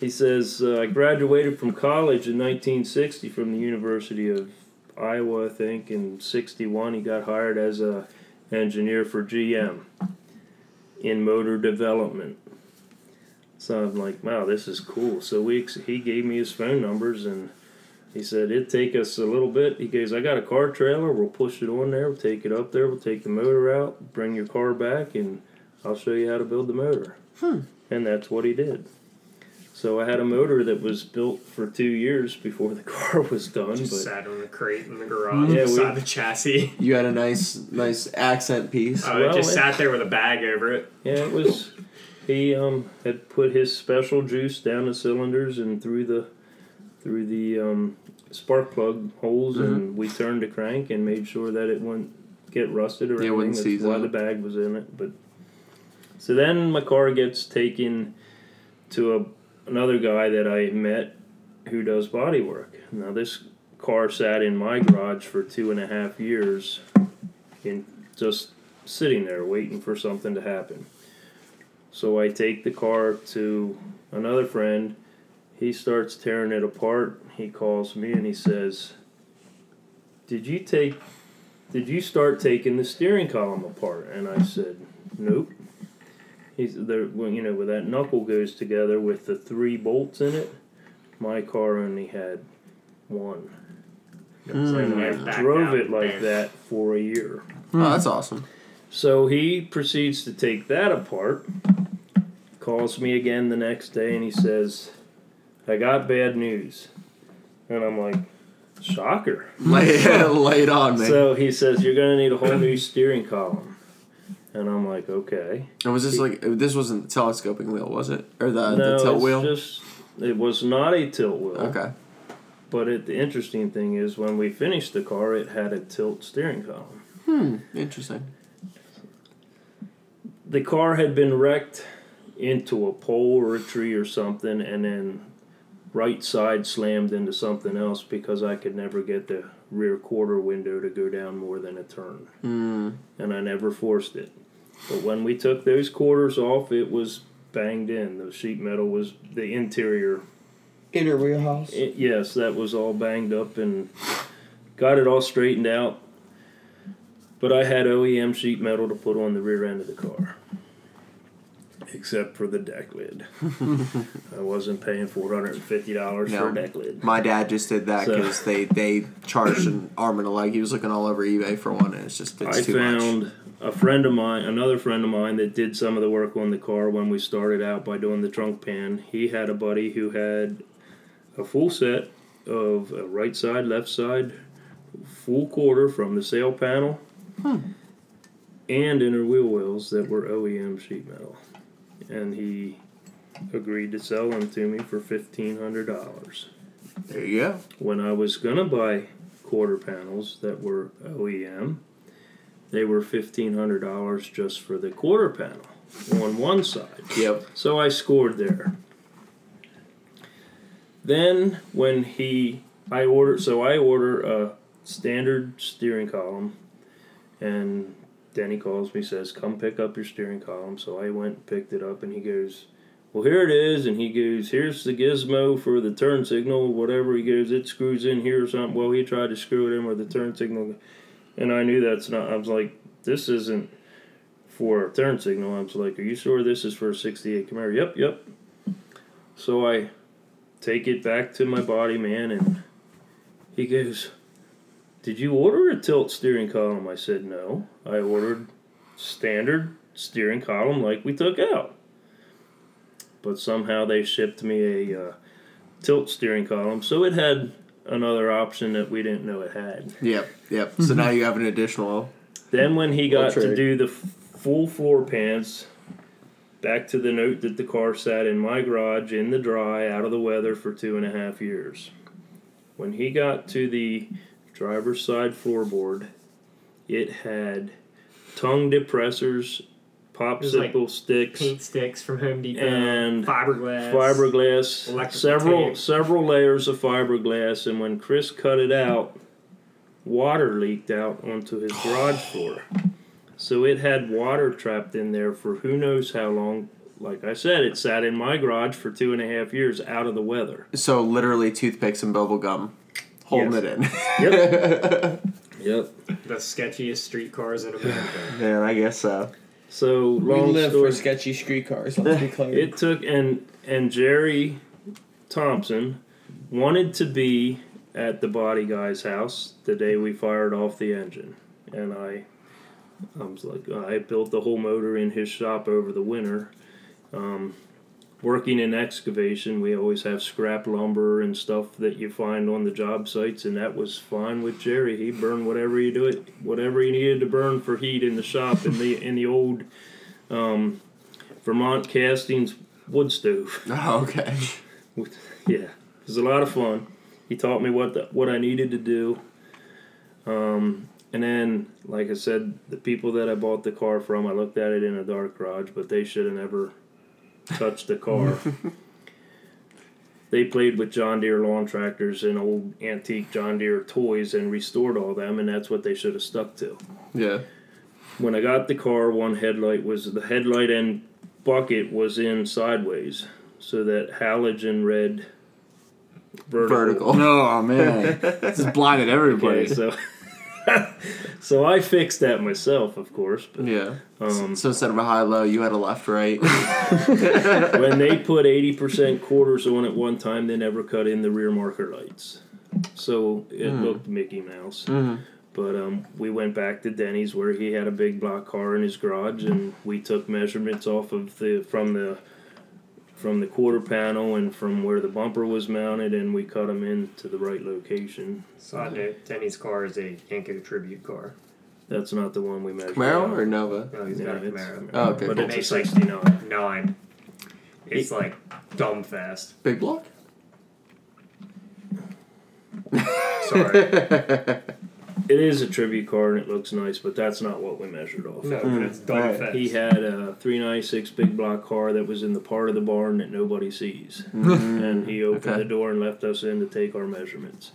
He says, uh, "I graduated from college in 1960 from the University of Iowa, I think. In '61, he got hired as a engineer for GM in motor development." So I'm like, "Wow, this is cool." So we he gave me his phone numbers and. He said it'd take us a little bit. He goes, I got a car trailer. We'll push it on there. We'll take it up there. We'll take the motor out. Bring your car back, and I'll show you how to build the motor. And that's what he did. So I had a motor that was built for two years before the (laughs) car was done. Just but sat on the crate in the garage Yeah, we- beside the chassis. (laughs) You had a nice, nice accent piece. Uh, Well, just it- sat there with a bag over it. yeah, it was. He um, had put his special juice down the cylinders and through the through the um, spark plug holes, and we turned the crank and made sure that it wouldn't get rusted or Yeah, anything. wouldn't That's seize why the bag was in it. But so then my car gets taken to a another guy that I met who does body work. Now this car sat in my garage for two and a half years, in just sitting there waiting for something to happen. So I take the car to another friend. He starts tearing it apart. He calls me and he says, "Did you take? Did you start taking the steering column apart?" And I said, "Nope." He's there. Well, you know, where that knuckle goes together with the three bolts in it. My car only had one. Hmm. And I drove it like that for a year. Hmm. Oh, that's awesome. So he proceeds to take that apart, calls me again the next day, and he says, I got bad news. And I'm like, shocker. Lay, (laughs) lay it on, man. So he says, You're going to need a whole new steering column. And I'm like, Okay. and was this like this wasn't the telescoping wheel, was it, or the, no, the tilt it's wheel? just, it was not a tilt wheel. Okay. But it, the interesting thing is, when we finished the car, it had a tilt steering column. Hmm. Interesting. the car had been wrecked into a pole or a tree or something and then right side slammed into something else because I could never get the rear quarter window to go down more than a turn. Mm. And I never forced it. But when we took those quarters off, it was banged in. The sheet metal was the interior. Inner wheelhouse. It, yes, that was all banged up and got it all straightened out. But I had OEM sheet metal to put on the rear end of the car. Except for the deck lid. (laughs) I wasn't paying four hundred and fifty dollars for a deck lid. My dad just did that So- because they they charged an (coughs) arm and a leg. He was looking all over eBay for one, and it's just it's I too found much. a friend of mine, another friend of mine that did some of the work on the car when we started out by doing the trunk pan. He had a buddy who had a full set of a right side, left side, full quarter from the sail panel, hmm. and inner wheel wells that were OEM sheet metal, and he agreed to sell them to me for fifteen hundred dollars There you go. when I was gonna buy quarter panels that were OEM, they were fifteen hundred dollars just for the quarter panel on one side. Yep. So I scored there. Then when he, I ordered, so I order a standard steering column, and then he calls me says, "Come pick up your steering column." So I went and picked it up, and he goes, well, here it is. And he goes, here's the gizmo for the turn signal, whatever. He goes, it screws in here or something. Well, he tried to screw it in with the turn signal. And I knew that's not, I was like, this isn't for a turn signal. I was like, are you sure this is for a 68 Camaro? Yep, yep. So I take it back to my body man and he goes, Did you order a tilt steering column? I said, No. I ordered standard steering column like we took out. But somehow they shipped me a uh, tilt steering column, so it had another option that we didn't know it had. Yep, yep. So now you have an additional. Then when he got to do the f- full floor pans, back to the note that the car sat in my garage in the dry, out of the weather for two and a half years. When he got to the driver's side floorboard, it had tongue depressors, was like sticks, Paint sticks from Home Depot. And fiberglass. fiberglass, several tape. several layers of fiberglass, and when Chris cut it out, water leaked out onto his garage floor. So it had water trapped in there for who knows how long. Like I said, it sat in my garage for two and a half years out of the weather. So literally toothpicks and bubble gum holding Yes. it in. Yep. (laughs) yep. The sketchiest street cars in America. Man, I guess so. So We long live story. for sketchy street cars. Let's be clear. It took and and Jerry Thompson wanted to be at the body guy's house the day we fired off the engine, and I, I was like, I built the whole motor in his shop over the winter. Um, working in excavation, we always have scrap lumber and stuff that you find on the job sites, and that was fine with Jerry. He burned whatever he do it, whatever he needed to burn for heat in the shop in the in the old um, Vermont Castings wood stove. (laughs) Oh, okay. Yeah, it was a lot of fun. He taught me what the, what I needed to do. Um, and then, like I said, the people that I bought the car from, I looked at it in a dark garage, but they should have never touched the car. they played with John Deere lawn tractors and old antique John Deere toys and restored all them, and that's what they should have stuck to. Yeah. When I got the car, one headlight was the headlight and bucket was in sideways, so that halogen red vertical. Vertical. Oh man, (laughs) this is blinded everybody. Okay, so (laughs) so I fixed that myself, of course. But Yeah. um, So instead of a high low, you had a left right. (laughs) (laughs) when they put eighty percent quarters on at one time, they never cut in the rear marker lights, so it looked Mickey Mouse. But um, we went back to Denny's where he had a big block car in his garage, and we took measurements off of the from the from the quarter panel and from where the bumper was mounted, and we cut them into the right location. Side note: Denny's car is a Yenko tribute car. That's not the one we measured. Camaro out. or Nova? No, he's Yeah, got a Camaro. Oh, okay. But cool. it's a Makes sixty nine. Nine. It's like dumb fast. Big block? Sorry. (laughs) It is a tribute car and it looks nice, but that's not what we measured off. no, but it's dumb right. fast. He had a 396 big block car that was in the part of the barn that nobody sees. and he opened Okay. the door and left us in to take our measurements.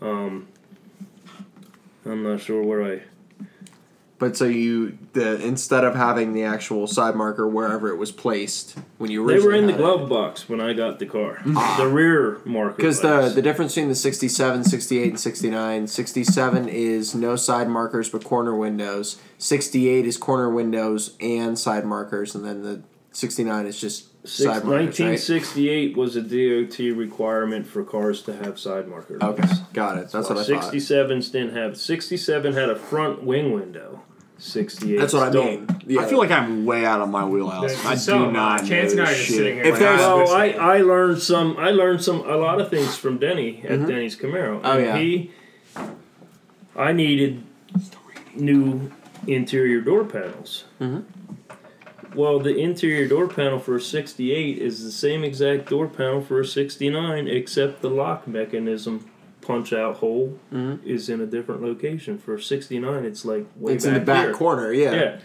Um, I'm not sure where I. But so you the instead of having the actual side marker wherever it was placed when you They were in the had it- glove box when I got the car. Ah. The rear marker. Because the, the difference between the 67, 68, and 69 67 is no side markers but corner windows. 68 is corner windows and side markers. And then the 69 is just Six, side markers. Right? 1968 was a DOT requirement for cars to have side markers. Okay, got it. That's what I thought. 67s didn't have. 67 had a front wing window. 68. That's what I don't. mean. Yeah. I feel like I'm way out of my wheelhouse. I So do uh, not I. Chance know and I are just shit. sitting here. If like, there's- Well, I. I learned some. I learned some a lot of things from Denny at mm-hmm. Denny's Camaro. Oh, And yeah. He, I needed new interior door panels. Mm-hmm. Well, the interior door panel for a 68 is the same exact door panel for a 69, except the lock mechanism punch out hole mm-hmm. is in a different location. For 69, it's like way it's back in the back here. corner, yeah. Yeah.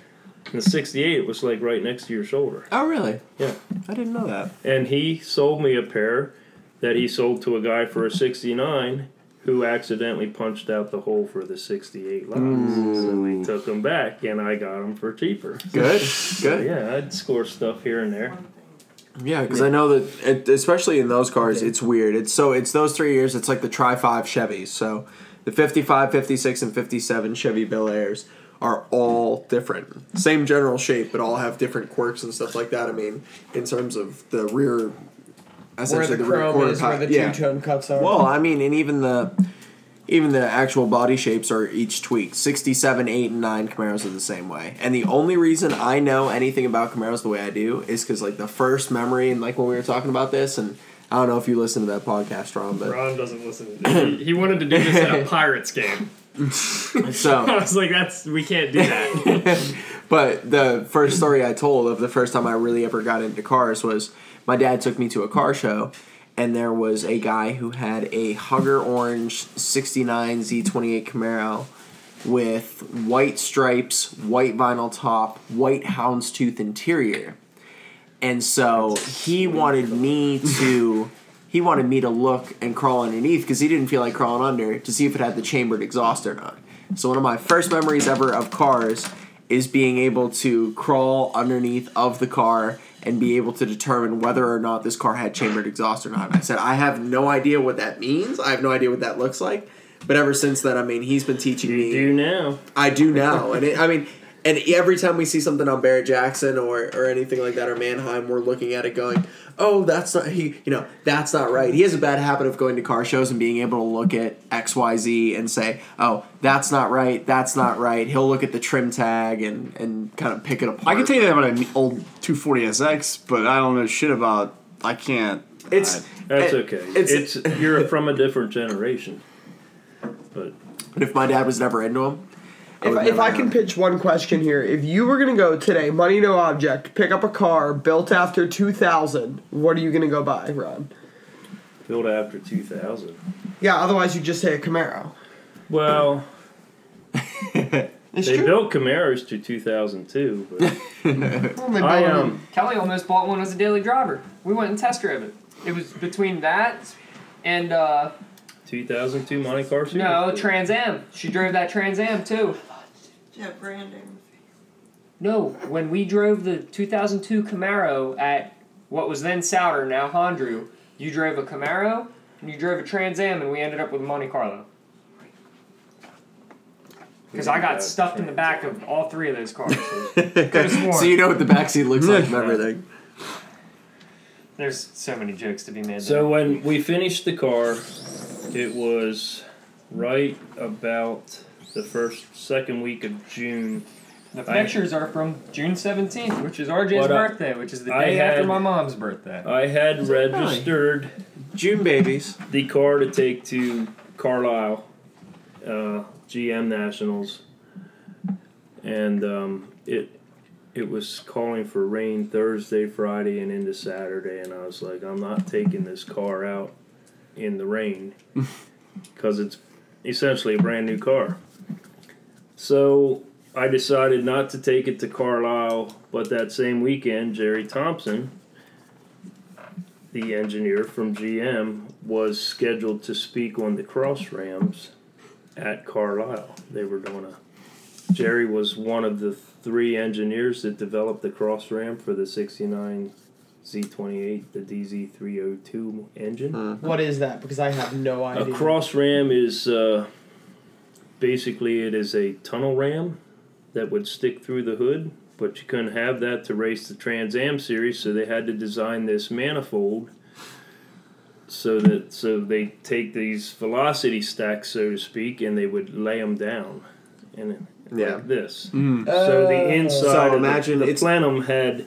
And the 68 was like right next to your shoulder. Oh, really? Yeah. I didn't know that. And he sold me a pair that he sold to a guy for a 69 who accidentally punched out the hole for the 68 locks. So we mm. took them back and I got them for cheaper. Good, (laughs) So good. yeah, I'd score stuff here and there. Yeah, because I know that, it, especially in those cars, it's weird. It's so it's those three years. It's like the Tri Five Chevys. So the 55, 56, and fifty seven Chevy Bel Airs are all different. Same general shape, but all have different quirks and stuff like that. I mean, in terms of the rear, Where essentially the rear chrome quarter is, where the yeah. two tone cuts are. Well, I mean, and even the even the actual body shapes are each tweaked. 67, 8, and 9 Camaros are the same way. And the only reason I know anything about Camaros the way I do is because, like, the first memory, and like when we were talking about this, and I don't know if you listen to that podcast, Ron, but Ron doesn't listen. He, he wanted to do this at a (laughs) Pirates game. (laughs) so. (laughs) I was like, "That's we can't do that." But the first story I told of the first time I really ever got into cars was my dad took me to a car show, and there was a guy who had a Hugger Orange 69 Z28 Camaro with white stripes, white vinyl top, white houndstooth interior. And so he wanted me to he wanted me to look and crawl underneath because he didn't feel like crawling under to see if it had the chambered exhaust or not. So one of my first memories ever of cars is being able to crawl underneath of the car and be able to determine whether or not this car had chambered exhaust or not. And I said, I have no idea what that means. I have no idea what that looks like. But ever since then, I mean, he's been teaching You me. do now. I do now, and it, I mean, and every time we see something on Barrett Jackson or or anything like that or Manheim, we're looking at it going, "Oh, that's not he." You know, that's not right. He has a bad habit of going to car shows and being able to look at X, Y, Z and say, "Oh, that's not right. That's not right." He'll look at the trim tag and and kind of pick it apart. I can tell you that about an old 240SX, but I don't know shit about. I can't. It's That's it- okay. It's, It's, you're from a different generation. But but if my dad was never into him, If, if I can pitch one question here, if you were gonna go today, money no object, pick up a car built after 2000, what are you gonna go buy, Ron? built after 2000. Yeah, otherwise you just say a Camaro. Well, It's they true. built Camaros to 2002, but (laughs) Well, I um Kelly almost bought one as a daily driver. We went and test drove it. It was between that and uh, 2002 Monte Carlo. no Trans Am. She drove that Trans Am too. Yeah, branding. No, when we drove the 2002 Camaro at what was then Souter, now Hondru, you drove a Camaro and you drove a Trans Am, and we ended up with a Monte Carlo. Because I got stuffed in the back of all three of those cars. (laughs) So you know what the backseat looks like and everything. There's so many jokes to be made. So there. when we finished the car, it was right about the first second week of June. the I- pictures are from June 17th, which is RJ's What I- birthday, which is the I day after my mom's birthday. I had registered June babies. the car to take to Carlisle, uh, GM Nationals, and um, it it was calling for rain Thursday, Friday, and into Saturday, and I was like, I'm not taking this car out in the rain because it's essentially a brand new car. So I decided not to take it to Carlisle, but that same weekend, Jerry Thompson, the engineer from GM, was scheduled to speak on the cross rams at Carlisle. They were doing a. Jerry was one of the three engineers that developed the cross ram for the 69 Z28, the DZ302 engine. What is that? Because I have no idea. A cross ram is uh, basically it is a tunnel ram that would stick through the hood, but you couldn't have that to race the Trans Am series, so they had to design this manifold so that so they take these velocity stacks, so to speak, and they would lay them down, and Yeah. like this. Mm. So the inside So of the- imagine the, it's- plenum had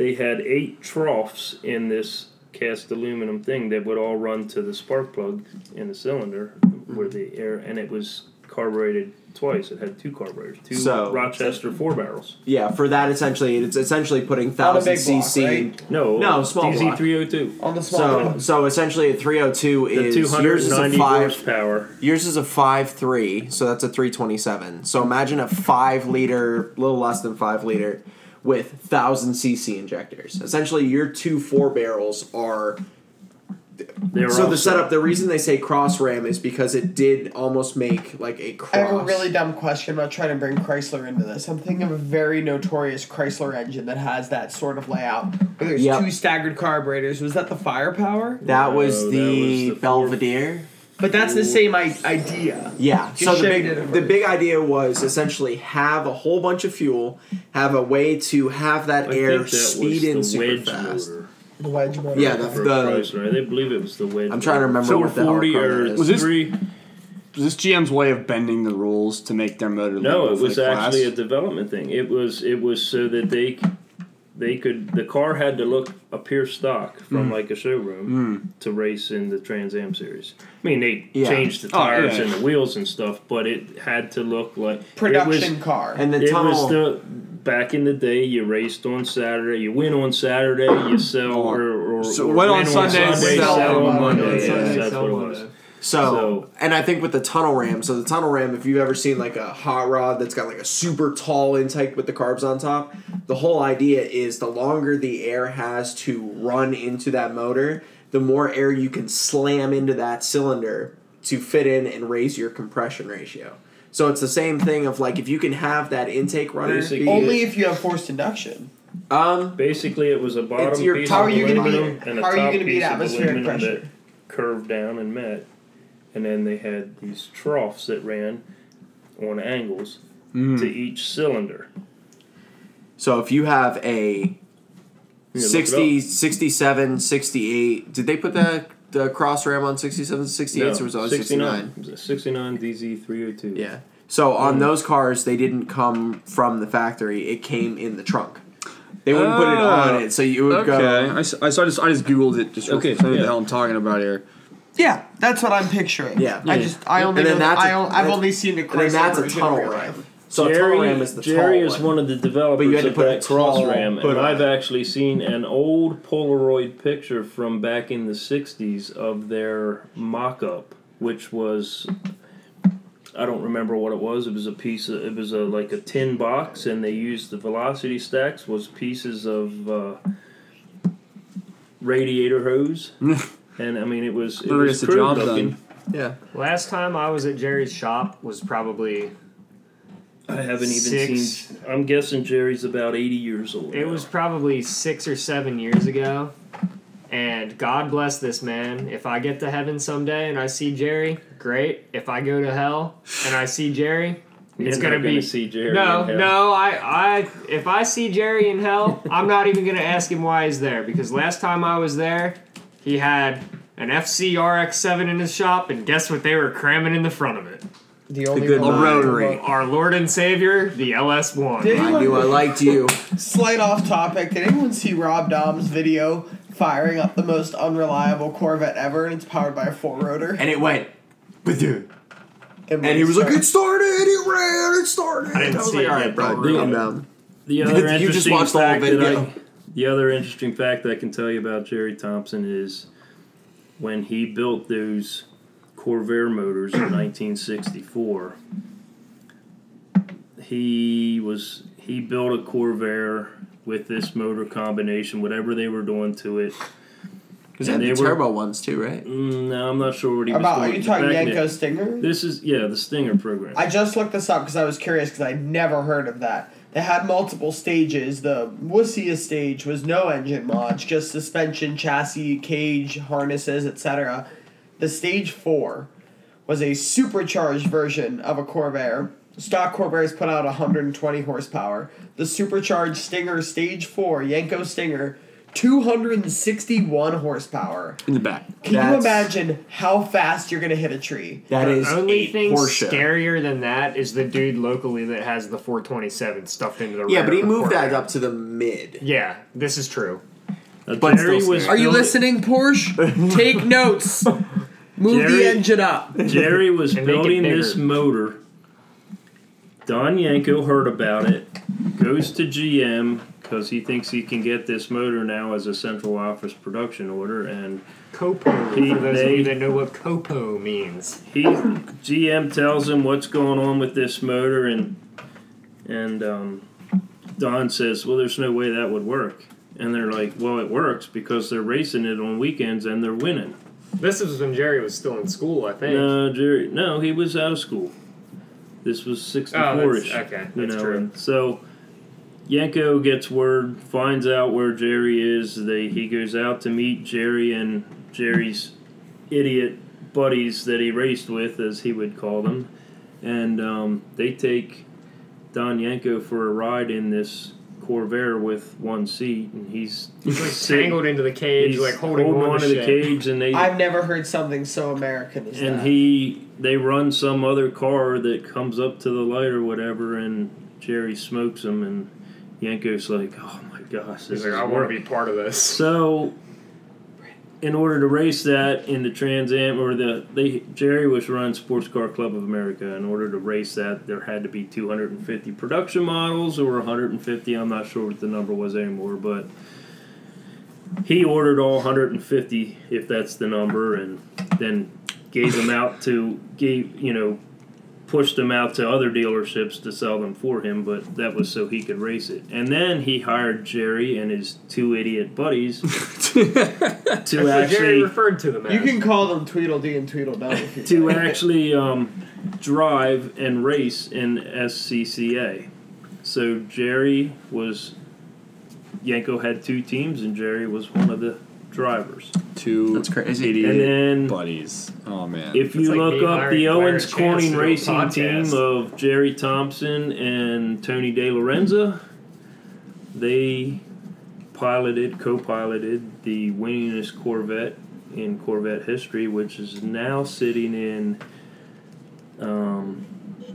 they had eight troughs in this cast aluminum thing that would all run to the spark plug in the cylinder where the air and it was carbureted twice. It had two carburetors, two So- Rochester four barrels. Yeah, for that essentially, it's essentially putting On thousand big block, cc. right? No, No, small DZ three hundred two. On the small So one. so essentially, a three hundred two The is yours is a ninety five. horsepower. Yours is a five three, so that's a three twenty seven. So imagine a five liter, little less than five liter, with thousand cc injectors. Essentially, your two four barrels are They were So the offset. setup, the reason they say cross ram is because it did almost make like a cross. I have a really dumb question. I'm not trying to bring Chrysler into this. I'm thinking of a very notorious Chrysler engine that has that sort of layout. There's Yep. two staggered carburetors. Was that the firepower? That was No, that was the Belvedere. But that's the same I- idea. Yeah. Just so the shifted big, it the big idea was essentially have a whole bunch of fuel, have a way to have that I air think that speed was in the super wedge fast. motor. The wedge motor. Yeah, the, for the Chrysler. I believe it was the wedge. I'm trying to remember So what the hell 40 car or that is. Was this- three. Was this GM's way of bending the rules to make their motor? No, legal it for was the class? actually a development thing. It was it was so that they c- they could the car had to look appear stock from Mm. like a showroom to race in the Trans Am series. I mean, they Yeah. changed the Oh, tires yeah. and the wheels and stuff, but it had to look like production It was, car. and the it tunnel. was the back in the day. You raced on Saturday. You win on Saturday. You sell or, or, So or win on win Sunday, sell sell on on Monday, Monday. yeah. Yes, that's what it was. So, So- and I think with the tunnel ram, so the tunnel ram, if you've ever seen like a hot rod that's got like a super tall intake with the carbs on top, the whole idea is the longer the air has to run into that motor, the more air you can slam into that cylinder to fit in and raise your compression ratio. So it's the same thing of like if you can have that intake runner. Basically- Only if you have forced induction. um Basically, it was a bottom your- piece how of are you gonna be- aluminum and a how are you top gonna beat piece of atmospheric aluminum pressure? that curved down and met, and then they had these troughs that ran on angles Hmm. to each cylinder. so if you have a You 60, 67, 68. Did they put the the cross ram on 67, 68 No, or was it on 69? 69. It was a 69 DZ 302. Yeah. So on Mm. those cars, they didn't come from the factory. It came in the trunk. They wouldn't put it on Oh, it, so you would Okay, go. I, s- I, so I just I just googled it just Okay, okay. What the hell I'm talking about here? Yeah, that's what I'm picturing. Yeah. I Yeah. just I only know that's I a- on, I've that's- only seen the And then Chrysler that's a version tunnel in real ram. life. So a tunnel ram is the Jerry tall is one. one of the developers But you had to of put a that cross tall ram, hood and on I've it. actually seen an old Polaroid picture from back in the '60s of their mock-up, which was I don't remember what it was. It was a piece of it was a like a tin box, and they used the velocity stacks was pieces of uh, radiator hose, (laughs) and I mean it was it Literally was gets the crude job looking. done. Yeah. Last time I was at Jerry's shop was probably I haven't even Six. seen. I'm guessing Jerry's about 80 years old. it now. was probably six or seven years ago. And God bless this man. If I get to heaven someday and I see Jerry, great. If I go to hell and I see Jerry, it's You're gonna be see Jerry. no, in hell. no. I, I, if I see Jerry in hell, I'm not even gonna ask him why he's there because last time I was there, he had an FC RX-7 in his shop, and guess what they were cramming in the front of it? The only good one- rotary. Our Lord and Savior, the LS1. Did I knew I liked you. (laughs) Slight off topic. Did anyone see Rob Dahm's video firing up the most unreliable Corvette ever, and it's powered by a four rotor? And it went. But dude. And, And he was like, it started, it ran, it started. I didn't was see like, it all right, yet, bro, calm down. The (laughs) other You just interesting watched the whole fact that video. I, the other interesting fact I can tell you about Jerry Thompson is when he built those Corvair motors in (clears throat) 1964. He was he built a Corvair with this motor combination, whatever they were doing to it. Because And they had they the were- turbo ones too, right? Mm, no, I'm not sure what he was About are you talking Back then- Yenko Stinger? This is yeah, the Stinger program. I just looked this up because I was curious because I'd never heard of that. They had multiple stages. The wussiest stage was no engine mods, just suspension, chassis, cage, harnesses, etc. The stage four was a supercharged version of a Corvair. Stock Corvairs put out 120 horsepower. The supercharged Stinger Stage 4 Yenko Stinger 261 horsepower. in the back. Can you That's- imagine how fast you're going to hit a tree? That the is only a thing Porsche. scarier than that is the dude locally that has the 427 stuffed into the Yeah, rear but he of the moved that Corvette. up to the mid. Yeah, this is true. But Jerry still was. Are you listening, Porsche? (laughs) Take notes. Move Jerry- the engine up. Jerry (laughs) was And make it building bigger. this motor. Don Yenko heard about it, goes to GM because he thinks he can get this motor now as a central office production order, and Copo, He- for those of you that know what Copo means. he GM tells him what's going on with this motor, and and um, Don says, "Well, there's no way that would work," and they're like, "Well, it works because they're racing it on weekends and they're winning." This was when Jerry was still in school, I think. No, Jerry. No, he was out of school. This was sixty Oh, four that's, okay, you that's know, true. so Yenko gets word, finds out where Jerry is. They he goes out to meet Jerry and Jerry's idiot buddies that he raced with, as he would call them, and um, they take Don Yenko for a ride in this Corvair with one seat, and he's He's like sitting- tangled into the cage, he's like holding, on onto to the shit. cage, and they I've never heard something so American as that. and that. he they run some other car that comes up to the light or whatever and jerry smokes him and Yenko's like oh my gosh this He's like, I want to be part of this. so in order to race that in the trans am or the they jerry was running sports car club of america. In order to race that there had to be 250 production models or 150 i'm not sure what the number was anymore but he ordered all 150 if that's the number and then gave them out to gave you know pushed them out to other dealerships to sell them for him but that was so he could race it and then he hired jerry and his two idiot buddies (laughs) to That's what Jerry actually referred to them as. you can call them Tweedledee and Tweedledum if you to like. actually um, drive and race in SCCA. So Jerry was Yenko had two teams, and Jerry was one of the drivers. Two That's crazy. idiot And then buddies. Oh man. if you like look me up hiring the Larry Owens Chance Corning to do a racing podcast. team of Jerry Thompson and Tony De Lorenzo, they piloted, co-piloted the winningest Corvette in Corvette history, which is now sitting in. Um,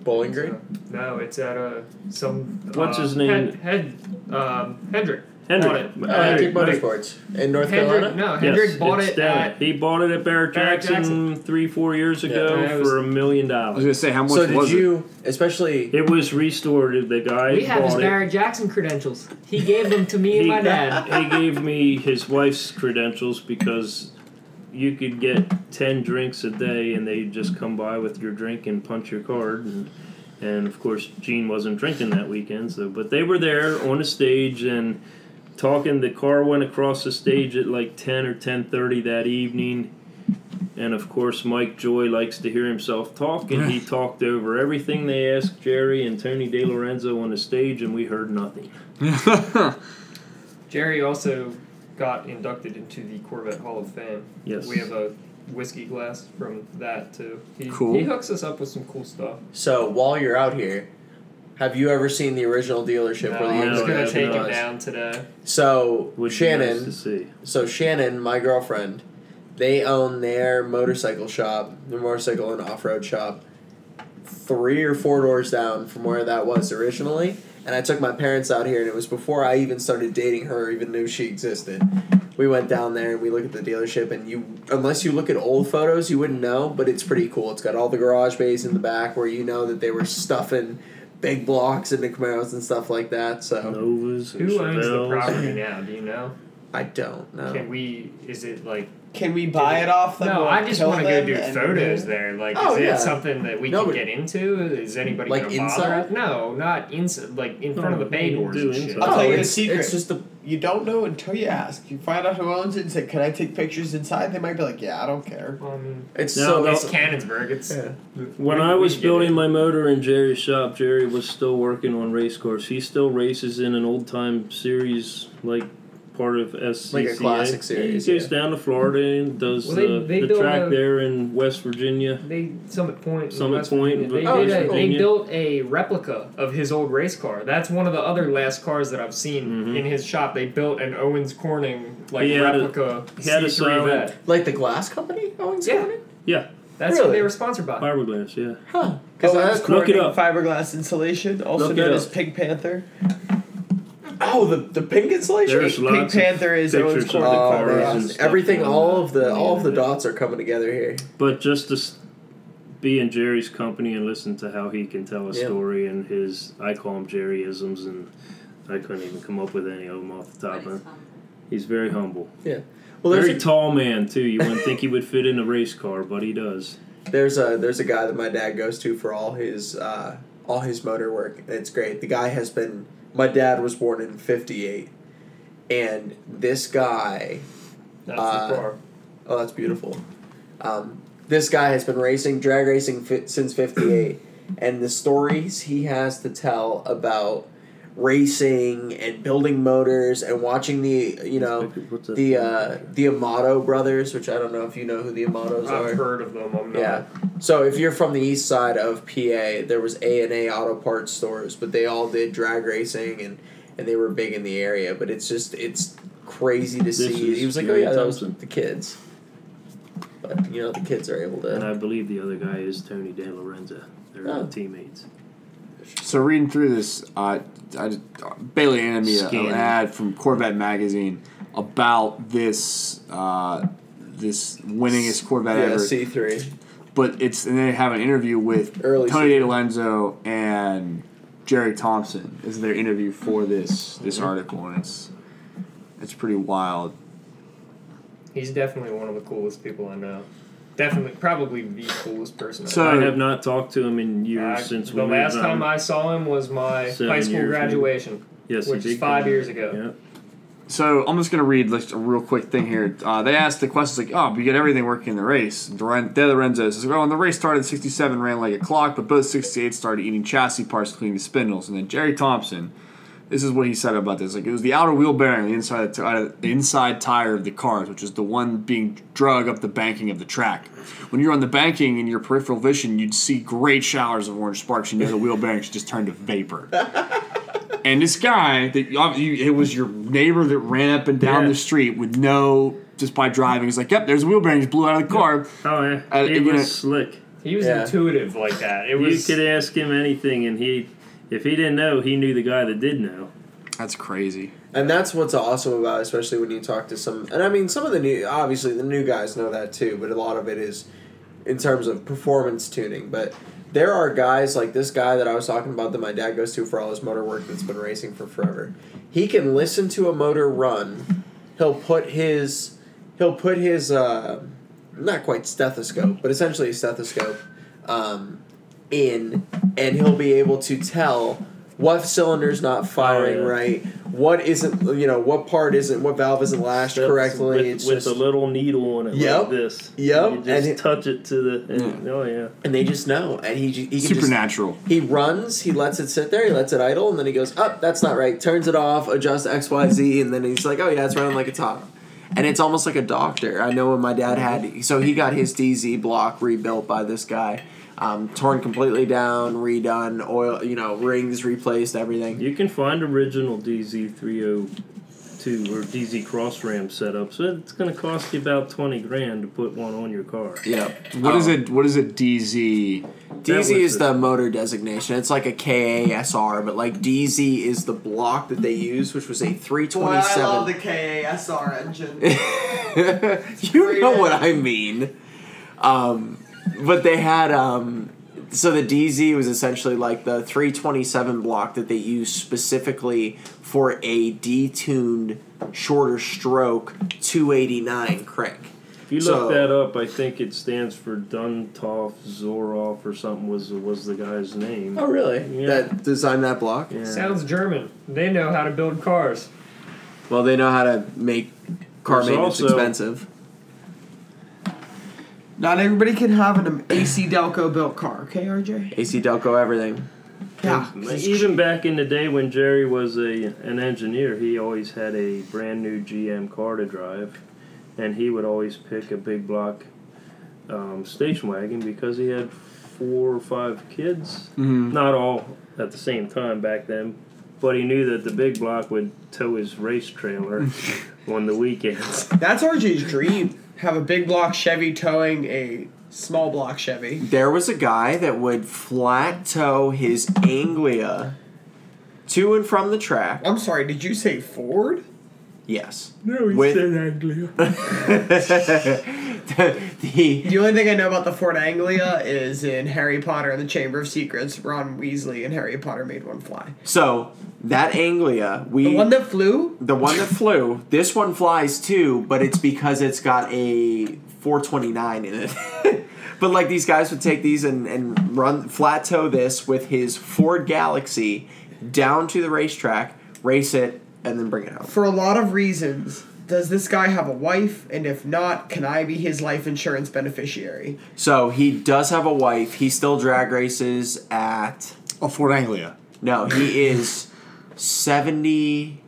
Bowling Green. No, it's at a some. What's uh, his name? Head, head um, Hendrick. Hendrick. Uh, bought it. Antique Hendrick. Motorsports in North Hendrick, Carolina. no, Yes, Hendrick bought it down- at. He bought it at Barrett Barrett Jackson, Jackson. three, four years ago Yeah, for a million dollars. I was gonna say how much So did was you, especially It was restored. The guy We have his it. Barrett Jackson credentials. He gave them to me and my dad. he gave me his wife's credentials because you could get 10 drinks a day and they'd just come by with your drink and punch your card and and of course Gene wasn't drinking that weekend so but they were there on a stage and talking the car went across the stage at like 10 or 10:30 that evening and of course Mike Joy likes to hear himself talk and he (laughs) talked over everything they asked Jerry and Tony De Lorenzo on the stage and we heard nothing (laughs) Jerry also got inducted into the Corvette Hall of Fame. Yes. We have a whiskey glass from that too. He, Cool. He hooks us up with some cool stuff. so while you're out here, have you ever seen the original dealership No, where the I'm just No, gonna take him nice. down today. So Would be nice Shannon, to see. so Shannon, my girlfriend, they own their motorcycle shop, their motorcycle and off-road shop, three or four doors down from where that was originally. And I took my parents out here, and it was before I even started dating her, or even knew she existed. We went down there and we looked at the dealership, and you, unless you look at old photos, you wouldn't know. But it's pretty cool. It's got all the garage bays in the back where you know that they were stuffing big blocks into Camaros and stuff like that. So Novas and Who owns the property now? Do you know? I don't know. Can we? Is it like? Can we buy it off them? No, or I just kill want to go them do and- photos there. Like, Oh, is yeah. it something that we No, can but- get into? Is anybody Like gonna bother? inside? us? No, not inside. Like in front of the bay doors do and shit. inside. I'll tell you oh, a it's, secret. It's just the You don't know until you ask. You find out who owns it and say, "Can I take pictures inside?" They might be like, "Yeah, I don't care." Well, I mean, it's No, so no. it's Canonsburg. It's Yeah. When we- I was building my motor in Jerry's shop, Jerry was still working on race cars. He still races in an old time series, like part of SCCA. Like a classic series, He goes yeah. down to Florida and does Well, they- the, they the built track a- there in West Virginia. They Summit Point. Summit West Point, Virginia, They, oh, did a, cool. they built a replica of his old race car. That's one of the other last cars that I've seen Mhm. in his shop. They built an Owens Corning like He had a- replica. he had a C3 silent- like the glass company owns Yeah. Corning? Yeah, That's what they were sponsored by. fiberglass. Yeah. Huh. Because Oh, I that's was Look it Corning up. fiberglass insulation, also Look known up. as Pink Panther. Oh, the the pink insulation. There's Pink lots of Panther is Owens pictures of Corning the Oh, cars fiberglass. and stuff everything, on all of the all of the internet. dots are coming together here. But just to s- be in Jerry's company and listen to how he can tell a Yeah. story and his, I call him Jerryisms, and I couldn't even come up with any of them off the top. of He's very humble. Yeah. Well, there's very a, tall man too. You wouldn't think he would fit in a race car, but he does. (laughs) there's a there's a guy that my dad goes to for all his uh, all his motor work. It's great. The guy has been. My dad was born in '58, and this guy. That's Uh. Oh, that's beautiful. Um, this guy has been racing drag racing fi- since '58, and the stories he has to tell about racing and building motors and watching the you know the uh, the Amato brothers, which I don't know if you know who the Amatos are. I've heard of them. I'm not. Yeah. So if you're from the east side of PA, there was A and A auto parts stores, but they all did drag racing and and they were big in the area. But it's just it's crazy to see. is He was like, oh Jerry yeah, that was the kids. But you know the kids are able to. And. I believe the other guy is Tony De Lorenzo. They're Oh. teammates. So reading through this, uh, I just, uh, Bailey handed me an ad from Corvette magazine about this uh, this winningest Corvette Yeah, ever. C three. But it's and they have an interview with Early Tony season. DeLorenzo and Jerry Thompson. Is their interview for this this Mm-hmm. article, and it's it's pretty wild. He's definitely one of the coolest people I know. Definitely, probably the coolest person. I So- I have not talked to him in years I- since we the last time. I saw him was my high school years, maybe. graduation, yes, which he is five years ago. Yeah. So I'm just gonna read like a real quick thing here. Uh, they asked the questions like, "Oh, but you get everything working in the race." Duran- De Lorenzo says, "Oh, and the race started 67, ran like a clock, but both 68 started eating chassis parts, cleaning the spindles." And then Jerry Thompson, this is what he said about this: like it was the outer wheel bearing, the inside the, ti- the inside tire of the cars, which is the one being drug up the banking of the track. When you're on the banking in your peripheral vision, you'd see great showers of orange sparks. You know the wheel bearings just turned to vapor. (laughs) And this guy that you- it was your neighbor that ran up and down Yeah. the street with no just by driving. He's like, "Yep, there's a wheel bearing just blew out of the car." Oh yeah, Uh, he you was know- slick. He was Yeah. intuitive like that. It was. you could ask him anything, and he, if he didn't know, he knew the guy that did know. That's crazy. And that's what's awesome about, it, especially when you talk to some. And I mean, some of the new, obviously, the new guys know that too, but a lot of it is in terms of performance tuning. But there are guys like this guy that I was talking about that my dad goes to for all his motor work that's been racing for forever. He can listen to a motor run. He'll put his, he'll put his, uh, not quite stethoscope, but essentially a stethoscope, um, in, and he'll be able to tell what cylinder's not firing Oh, yeah. right, what isn't, you know, what part isn't, what valve isn't lashed That's correctly. with, it's with just, a little needle on it Yep. like this. Yep. You just And it- touch it to the. And, mm. Oh yeah. and they just know, and he, he can just Supernatural. He runs, he lets it sit there, he lets it idle, and then he goes, up, that's not right. Turns it off, adjusts XYZ, and then he's like, oh yeah, it's running like a top. And it's almost like a doctor. I know when my dad mm-hmm. had, so he got his DZ block rebuilt by this guy, um, torn completely down, redone, oil, you know, rings replaced, everything. You can find original DZ three hundred two or DZ cross ram setups. It's going to cost you about twenty grand to put one on your car. Yep. What is Oh. it? What is it? DZ. DZ is the- the motor designation. It's like a KASR, but like DZ is the block that they use, which was a 327. the KASR engine. (laughs) you know what I mean. Um, but they had um, so the DZ was essentially like the 327 block that they used specifically for a detuned shorter stroke 289 crank. If you So- look that up, I think it stands for Duntov Zoroff or something was was the guy's name. Oh, really? Yeah. That designed that block? Yeah. Sounds German. They know how to build cars. Well, they know how to make car There's maintenance also- expensive. Not everybody can have an AC Delco built car, okay, RJ? AC Delco, everything. Yeah. Even back in the day when Jerry was a an engineer, he always had a brand new GM car to drive, and he would always pick a big block um, station wagon because he had four or five kids. Mhm. Not all at the same time back then, but he knew that the big block would tow his race trailer (laughs) on the weekends. That's RJ's dream. Have a big block Chevy towing a small block Chevy. There was a guy that would flat tow his Anglia to and from the track. I'm sorry, did you say Ford? Yes. No, he With- said Anglia. (laughs) (laughs) (laughs) the, The only thing I know about the Ford Anglia is in Harry Potter and the Chamber of Secrets, Ron Weasley and Harry Potter made one fly. so that Anglia, we The one that flew? the one that flew. This one flies too, but it's because it's got a 429 in it. (laughs) but like these guys would take these and, and run flat tow this with his Ford Galaxie down to the racetrack, race it, and then bring it home. For a lot of reasons, does this guy have a wife? And if not, can I be his life insurance beneficiary? So he does have a wife. He still drag races at. Oh, Ford Anglia. No, he is seventy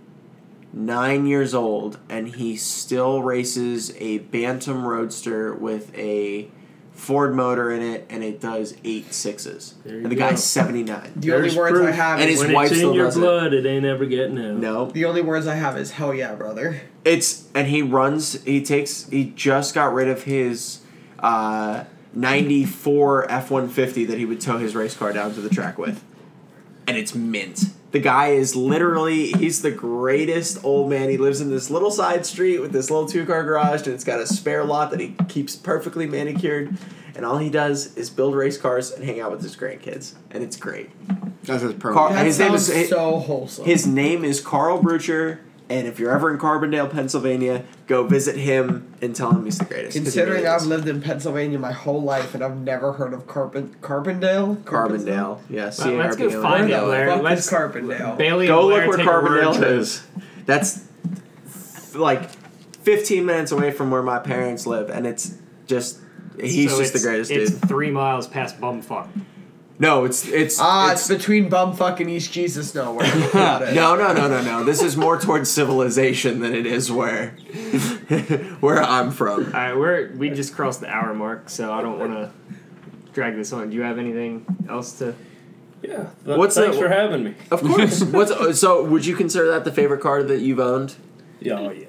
nine years old, and he still races a Bantam Roadster with a Ford motor in it, and it does eight sixes. And the go. guy's seventy nine. The There's only words I have And is, his when wife it's still your does it. blood, it. ain't ever getting out. No, the only words I have is hell yeah, brother. It's and he runs. He takes. He just got rid of his uh, '94 F one fifty that he would tow his race car down to the track with, and it's mint. The guy is literally. He's the greatest old man. He lives in this little side street with this little two car garage, and it's got a spare lot that he keeps perfectly manicured. And all he does is build race cars and hang out with his grandkids, and it's great. That's his pro. Carl- That his name sounds is- so wholesome. His name is Carl Brucher, and if you're ever in Carbondale, Pennsylvania, go visit him and tell him he's the greatest. Considering I've lived in Pennsylvania my whole life and I've never heard of Carbon Carbondale. Carbondale, yeah. Well, C A R let's go find D it, A L. Larry. Fuck Let's is Carbondale. Bailey. Go look where take a road Carbondale is. That's like 15 minutes away from where my parents live, and it's just he's So just the greatest It's dude. three miles past bumfuck. No, it's it's Ah, it's, it's, between bumfuck and East Jesus nowhere. (laughs) Got no, no, no, no, no. This is more towards civilization than it is where (laughs) where I'm from. All right, we're we just crossed the hour mark, so I don't want to drag this on. Do you have anything else to? Yeah. Th- What's thanks the- for having me. Of course. (laughs) What's so? Would you consider that the favorite car that you've owned? Yeah, oh yeah.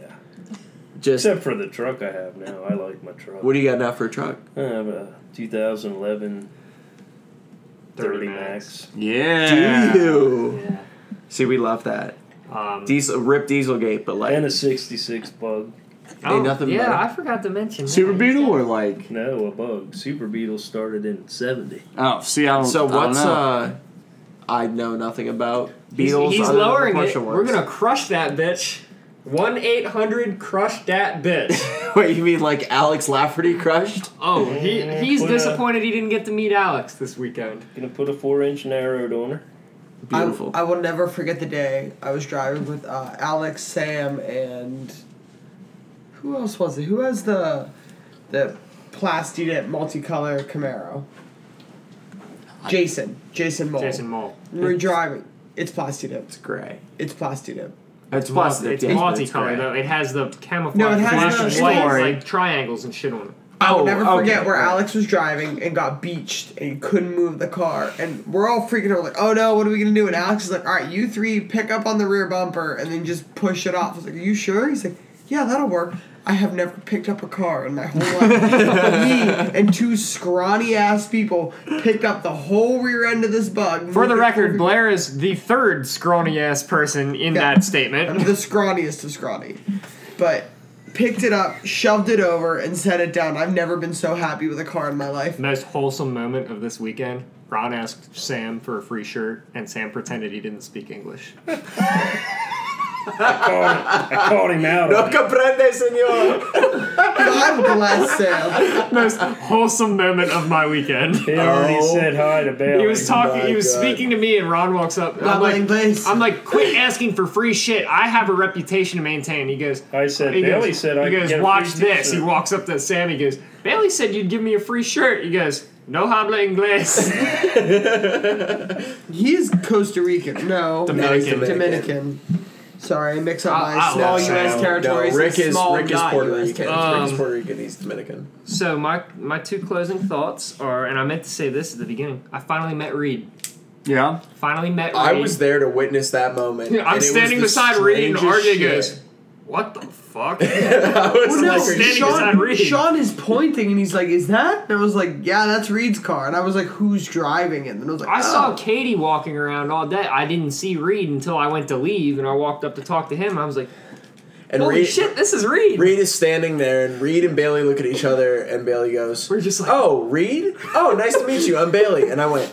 Just Except for the truck I have now. I like my truck. what do you got now for a truck? I have a 2011 30 30 Max. Yeah. Do you? Yeah. See, we love that. Um, Diesel, rip Dieselgate, but like And a 66 bug. oh, nothing yeah, better. I forgot to mention that. Super Beetle or like? No, a bug. Super Beetle started in 70. Oh, see, I don't. So I don't what's know. uh? I know nothing about He's, Beatles. he's other lowering it. Porsche We're gonna crush that bitch. One eight hundred crushed that bitch. (laughs) Wait, you mean like Alex Lafferty crushed? Oh, he Yeah, he's put a- disappointed he didn't get to meet Alex this weekend. Gonna put a 4 inch narrowed on her. Beautiful. I, I will never forget the day I was driving with uh, Alex, Sam, and who else was it? Who has the the plastic multicolor Camaro? Jason. Jason Mole. Jason Mole. We're driving. It's plastic it's gray. It's plastic dip. It's Multi- plastic. It's yeah, but multicolored though. It has the camouflage No, it has flash the- white, it like triangles and shit on it. I will Oh, never okay, forget where right. Alex was driving and got beached and he couldn't move the car. And we're all freaking out, like, oh no, what are we gonna do? And Alex is like, all right, you three pick up on the rear bumper and then just push it off. I was like, are you sure? He's like, yeah, that'll work. I have never picked up a car in my whole life. me and two scrawny ass people picked up the whole rear end of this bug. For the record, Blair is the third scrawny ass person in Yeah. that I'm statement. (laughs) the scrawniest of scrawny. But picked it up, shoved it over, and set it down. I've never been so happy with a car in my life. Most wholesome moment of this weekend. Ron asked Sam for a free shirt, and Sam pretended he didn't speak English. (laughs) I called, I called him out. No comprende, señor. God bless Sam. Most wholesome moment of my weekend. He already Oh. said hi to Bailey. He was talking. my He was God. speaking to me, and Ron walks up. I'm like, inglés. I'm like, quit asking for free shit. I have a reputation to maintain. He goes. I said, He Bailey goes, said I he goes, get a watch free this. He t-shirt." walks up to Sam. He goes, Bailey said you'd give me a free shirt. He goes, no habla inglés. He is Costa Rican. No. Dominican. Dominican. Sorry, I mix up I- my I small love U.S. Sam. territories. No, Rick and is small Rick is not Puerto US Rican. territories. Rick is Um, Puerto Rican. He's Dominican. so my my two closing thoughts are, and I meant to say this at the beginning. I finally met Reed. Yeah. Finally met Reed. I was there to witness that moment. I'm and it was standing the beside Reed, and strangest RJ shit. goes, "What the fuck?" (laughs) I was Well, no, standing Sean, beside Reed. Sean is pointing and he's like, "Is that?" And I was like, "Yeah, that's Reed's car." And I was like, "Who's driving it?" And I was like, I saw "Oh." Katie walking around all day. I didn't see Reed until I went to leave, and I walked up to talk to him. I was like, and "Holy Reed, shit, this is Reed!" Reed is standing there, and Reed and Bailey look at each other, and Bailey goes, We're just like, "Oh, Reed? Oh, nice to meet you. I'm Bailey." And I went,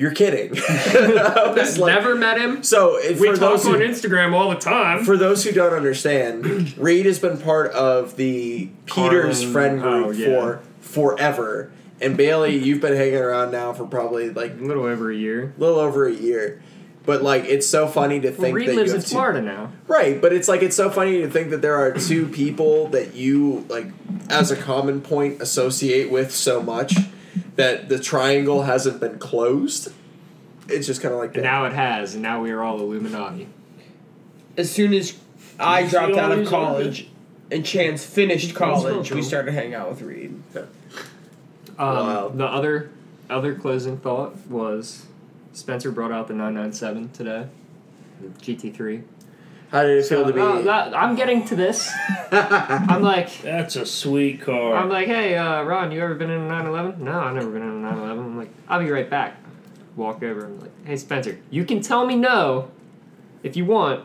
"You're kidding." (laughs) I was like, never met him. so if We for talk those on who, Instagram all the time. for those who don't understand, (clears throat) Reed has been part of the Peters Carlin- friend oh, group oh, yeah. for forever. And Bailey, you've been hanging around now for probably like a little over a year. a little over a year. But like, it's so funny to Well, think Reed that lives you in have two, Florida now. right. But it's like it's so funny to think that there are two people that you like as a common point associate with so much that the triangle hasn't been closed. It's just kind of like And now it has, and now we are all Illuminati. As soon as I you dropped out of college and Chance finished college, we started hanging out with Reed. Um, Wow. The other other closing thought was Spencer brought out the 997 today, GT3. How did it feel to be? uh, that- I'm getting to this. (laughs) I'm like, That's a sweet car. I'm like, hey, uh, Ron, you ever been in a 911? No, I've never been in a 911. I'm like, I'll be right back. Walk over. I'm like, hey, Spencer, you can tell me no if you want,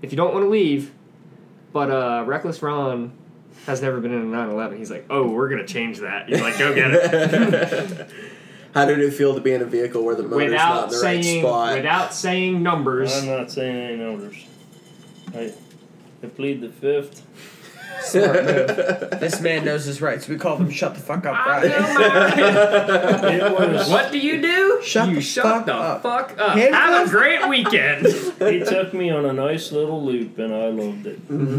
if you don't want to leave, but uh, Reckless Ron has never been in a 911. He's like, oh, we're gonna change that. He's like, go get it. (laughs) How did it feel to be in a vehicle where the motor's not without in the right spot? without saying numbers. I'm not saying any numbers. I, I plead the fifth. Smart move. this man knows his rights. We call them shut the fuck up I right. my- (laughs) It was. what do you do? Shut you the shut fuck the up. fuck up. Hand Have a great weekend. He took me on a nice little loop, and I loved it.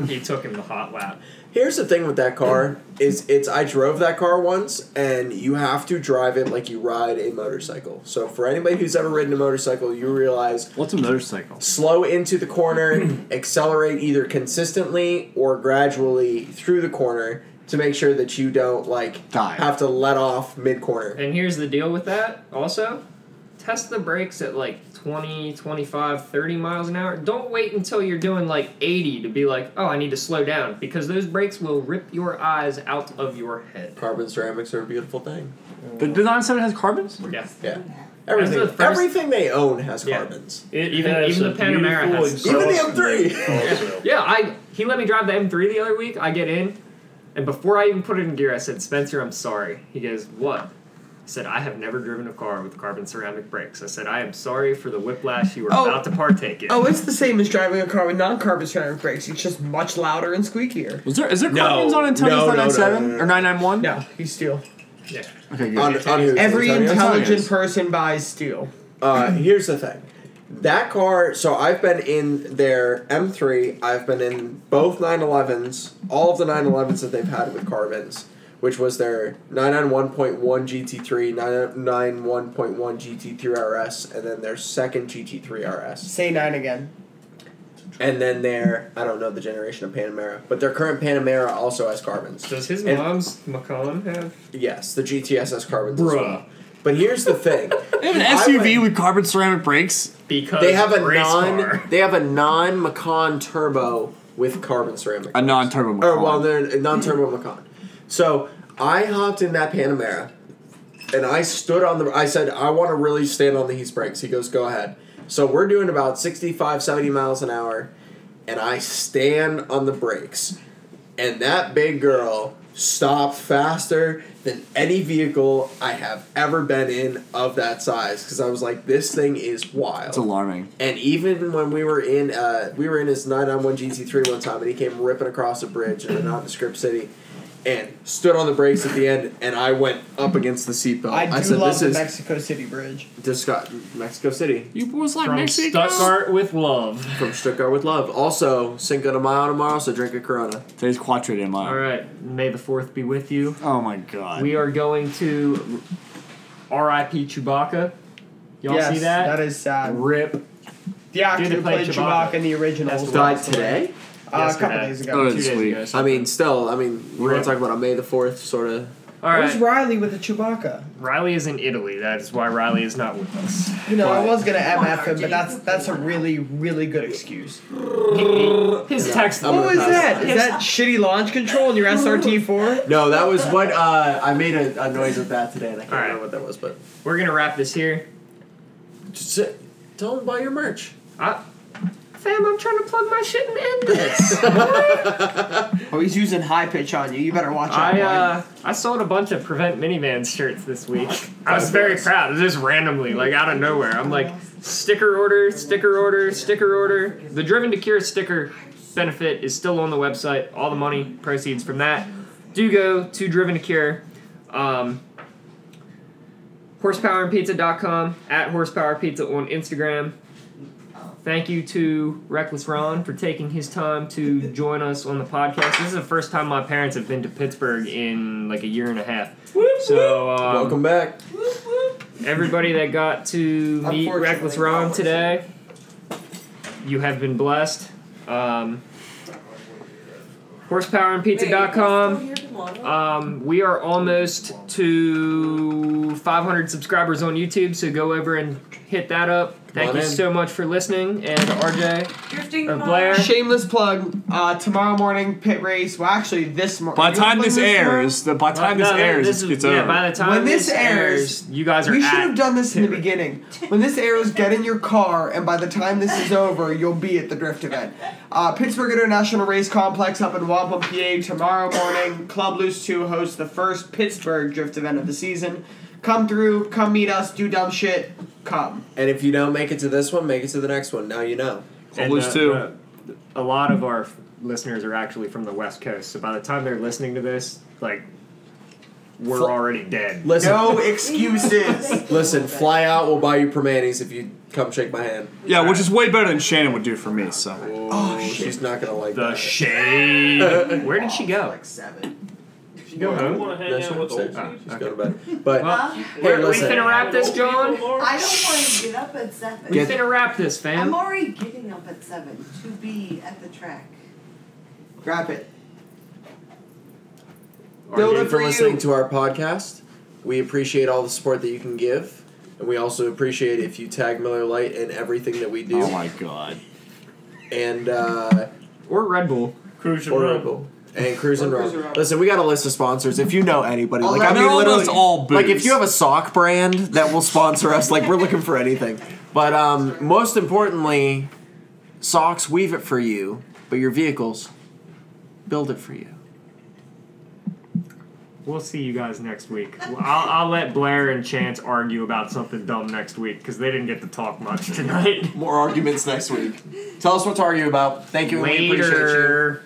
he took him the hot lap. Here's the thing with that car (clears throat) is it's I drove that car once and you have to drive it like you ride a motorcycle. So for anybody who's ever ridden a motorcycle, you realize What's a motorcycle? slow into the corner, (clears throat) accelerate either consistently or gradually through the corner to make sure that you don't like Die. have to let off mid corner. And here's the deal with that also. Test the brakes at like 20, 25, 30 miles an hour. Don't wait until you're doing like 80 to be like, oh, I need to slow down. Because those brakes will rip your eyes out of your head. Carbon ceramics are a beautiful thing. The, the 97 has carbons? Yeah. Yeah. Everything, the first- everything they own has Yeah. carbons. It Even- has even the Panamera has- Even the M3. (laughs) Yeah, I he let me drive the M3 the other week. I get in, and before I even put it in gear, I said, Spencer, I'm sorry. He goes, What? I said, I have never driven a car with carbon ceramic brakes. I said, I am sorry for the whiplash you were Oh. about to partake in. Oh, it's the same as driving a car with non-carbon ceramic brakes. It's just much louder and squeakier. Was there is there No. carbons on Antonio's No, no, no, 997 no, no, no. or 991? No, he's steel. yeah. Okay, good. On, on who? Every Antonio's? intelligent Antonio's. person buys steel. Uh, here's the thing. That car, so I've been in their M3, I've been in both 911s, all of the 911s that they've had with carbons, which was their 991.1 GT3, 991.1 GT3 RS, and then their second GT3 RS. Say nine again. And then their, I don't know the generation of Panamera, but their current Panamera also has carbons. Does his And- mom's Macan have? Yes, the GTS has carbons as Bruh. well. But here's the thing. (laughs) They have an SUV went- with carbon ceramic brakes. Because They have a race non. car. They have a non Macan turbo with carbon ceramic. A non-turbo Or oh, well, they're non-turbo Macan. So I hopped in that Panamera, and I stood on the. I said I want to really stand on the heat brakes. He goes, go ahead. So we're doing about 65, 70 miles an hour, and I stand on the brakes, and that big girl stopped faster than any vehicle I have ever been in of that size. Because I was like, this thing is wild. It's alarming. And even when we were in, uh, we were in his 991 GT3 one time, and he came ripping across a bridge in a nondescript city, and stood on the brakes at the end, and I went up against the seatbelt. I do said, love "This the is Mexico City Bridge. Disgu- Mexico City You boys like From Mexico? Stuttgart with love. from Stuttgart with love." Also, Cinco de Mayo tomorrow, so drink a Corona. Today's Quattro de Mayo. All right, May the Fourth be with you. Oh my god. We are going to R.I.P. Chewbacca. Y'all yes, see that? That is sad. Rip. The actor Dude, who they played played Chewbacca. Chewbacca in the original That's Died passed away. today. Uh, a couple Yesterday. days Oh, ago. Two this days week. ago. I mean, still, I mean, we're gonna talk about on May the Fourth, sort of. all Where's right. Riley with the Chewbacca? Riley is in Italy. That is why Riley is not with us. You know, I was gonna MF him, but that's that's a really really good excuse. His text. I'm What was that? that. Is that shitty launch control in your SRT4? No, that was what uh, I made a, a noise with that today, and I can't All right. remember what that was, but We're gonna wrap this here. just sit, tell them about your merch. I, fam, I'm trying to plug my shit and end this. (laughs) Oh, he's using high pitch on you. You better watch out. I uh, I sold a bunch of Prevent Minivans shirts this week. (laughs) I was very proud. It Just randomly, like out of nowhere. I'm like, sticker order, sticker order, sticker order. The Driven to Cure sticker benefit is still on the website. All the money proceeds from that do go to Driven to Cure. Um, horsepowerandpizza.com at horsepower pizza on Instagram. Thank you to Reckless Ron for taking his time to join us on the podcast. This is the first time my parents have been to Pittsburgh in like a year and a half. So um, Welcome back. everybody that got to meet Reckless Ron today, you have been blessed. Um, horsepowerandpizza.com. Um, we are almost to 500 subscribers on YouTube, so go over and hit that up. Thank on you in. so much for listening, and RJ Drifting or car. Blair. Shameless plug. Uh, tomorrow morning pit race. Well, actually, this morning. By the time this airs, the by the time this No, airs, this it's, is- it's yeah, over. by the time When this this airs, you guys are We at should have done this in the pit beginning. When this airs, get in your car, and by the time this is over, you'll be at the drift event. Uh, Pittsburgh International Race Complex up in Wampum, PA. Tomorrow morning, Club Loose 2 hosts the first Pittsburgh drift event of the season. Come through, come meet us, do dumb shit, come. And if you don't make it to this one, make it to the next one. Now you know. And, Lose uh, two. uh, a lot of our listeners are actually from the West Coast, so by the time they're listening to this, like, we're Fl- already dead. Listen, No excuses. (laughs) listen. Fly out. We'll buy you Primanti's if you come shake my hand. yeah, which is way better than Shannon would do for me. So Oh, she's not gonna like The that. shade. Where did she go? Like seven. She go You home? want to hang No, out she's with upstairs. old She's going to bed. But Well, hey, We're- we listen. finna wrap this, John. I don't want to get up at seven. We finna wrap this, fam. I'm already getting up at seven to be at the track. Wrap it. Build Thank it you for for you. listening to our podcast. We appreciate all the support that you can give, and we also appreciate if you tag Miller Lite in everything that we do. oh my god, And uh, Or Red Bull. Cruise or your Red Bull. And Cruise and Or Cruise Roll. Listen, we got a list of sponsors. If you know anybody, All like that- I mean, They're literally, almost all like if you have a sock brand that will sponsor us, like we're looking for anything. But um, most importantly, socks weave it for you, but your vehicles build it for you. We'll see you guys next week. I'll, I'll let Blair and Chance argue about something dumb next week because they didn't get to talk much tonight. More arguments next week. Tell us what to argue about. Thank you. and We appreciate you. Later.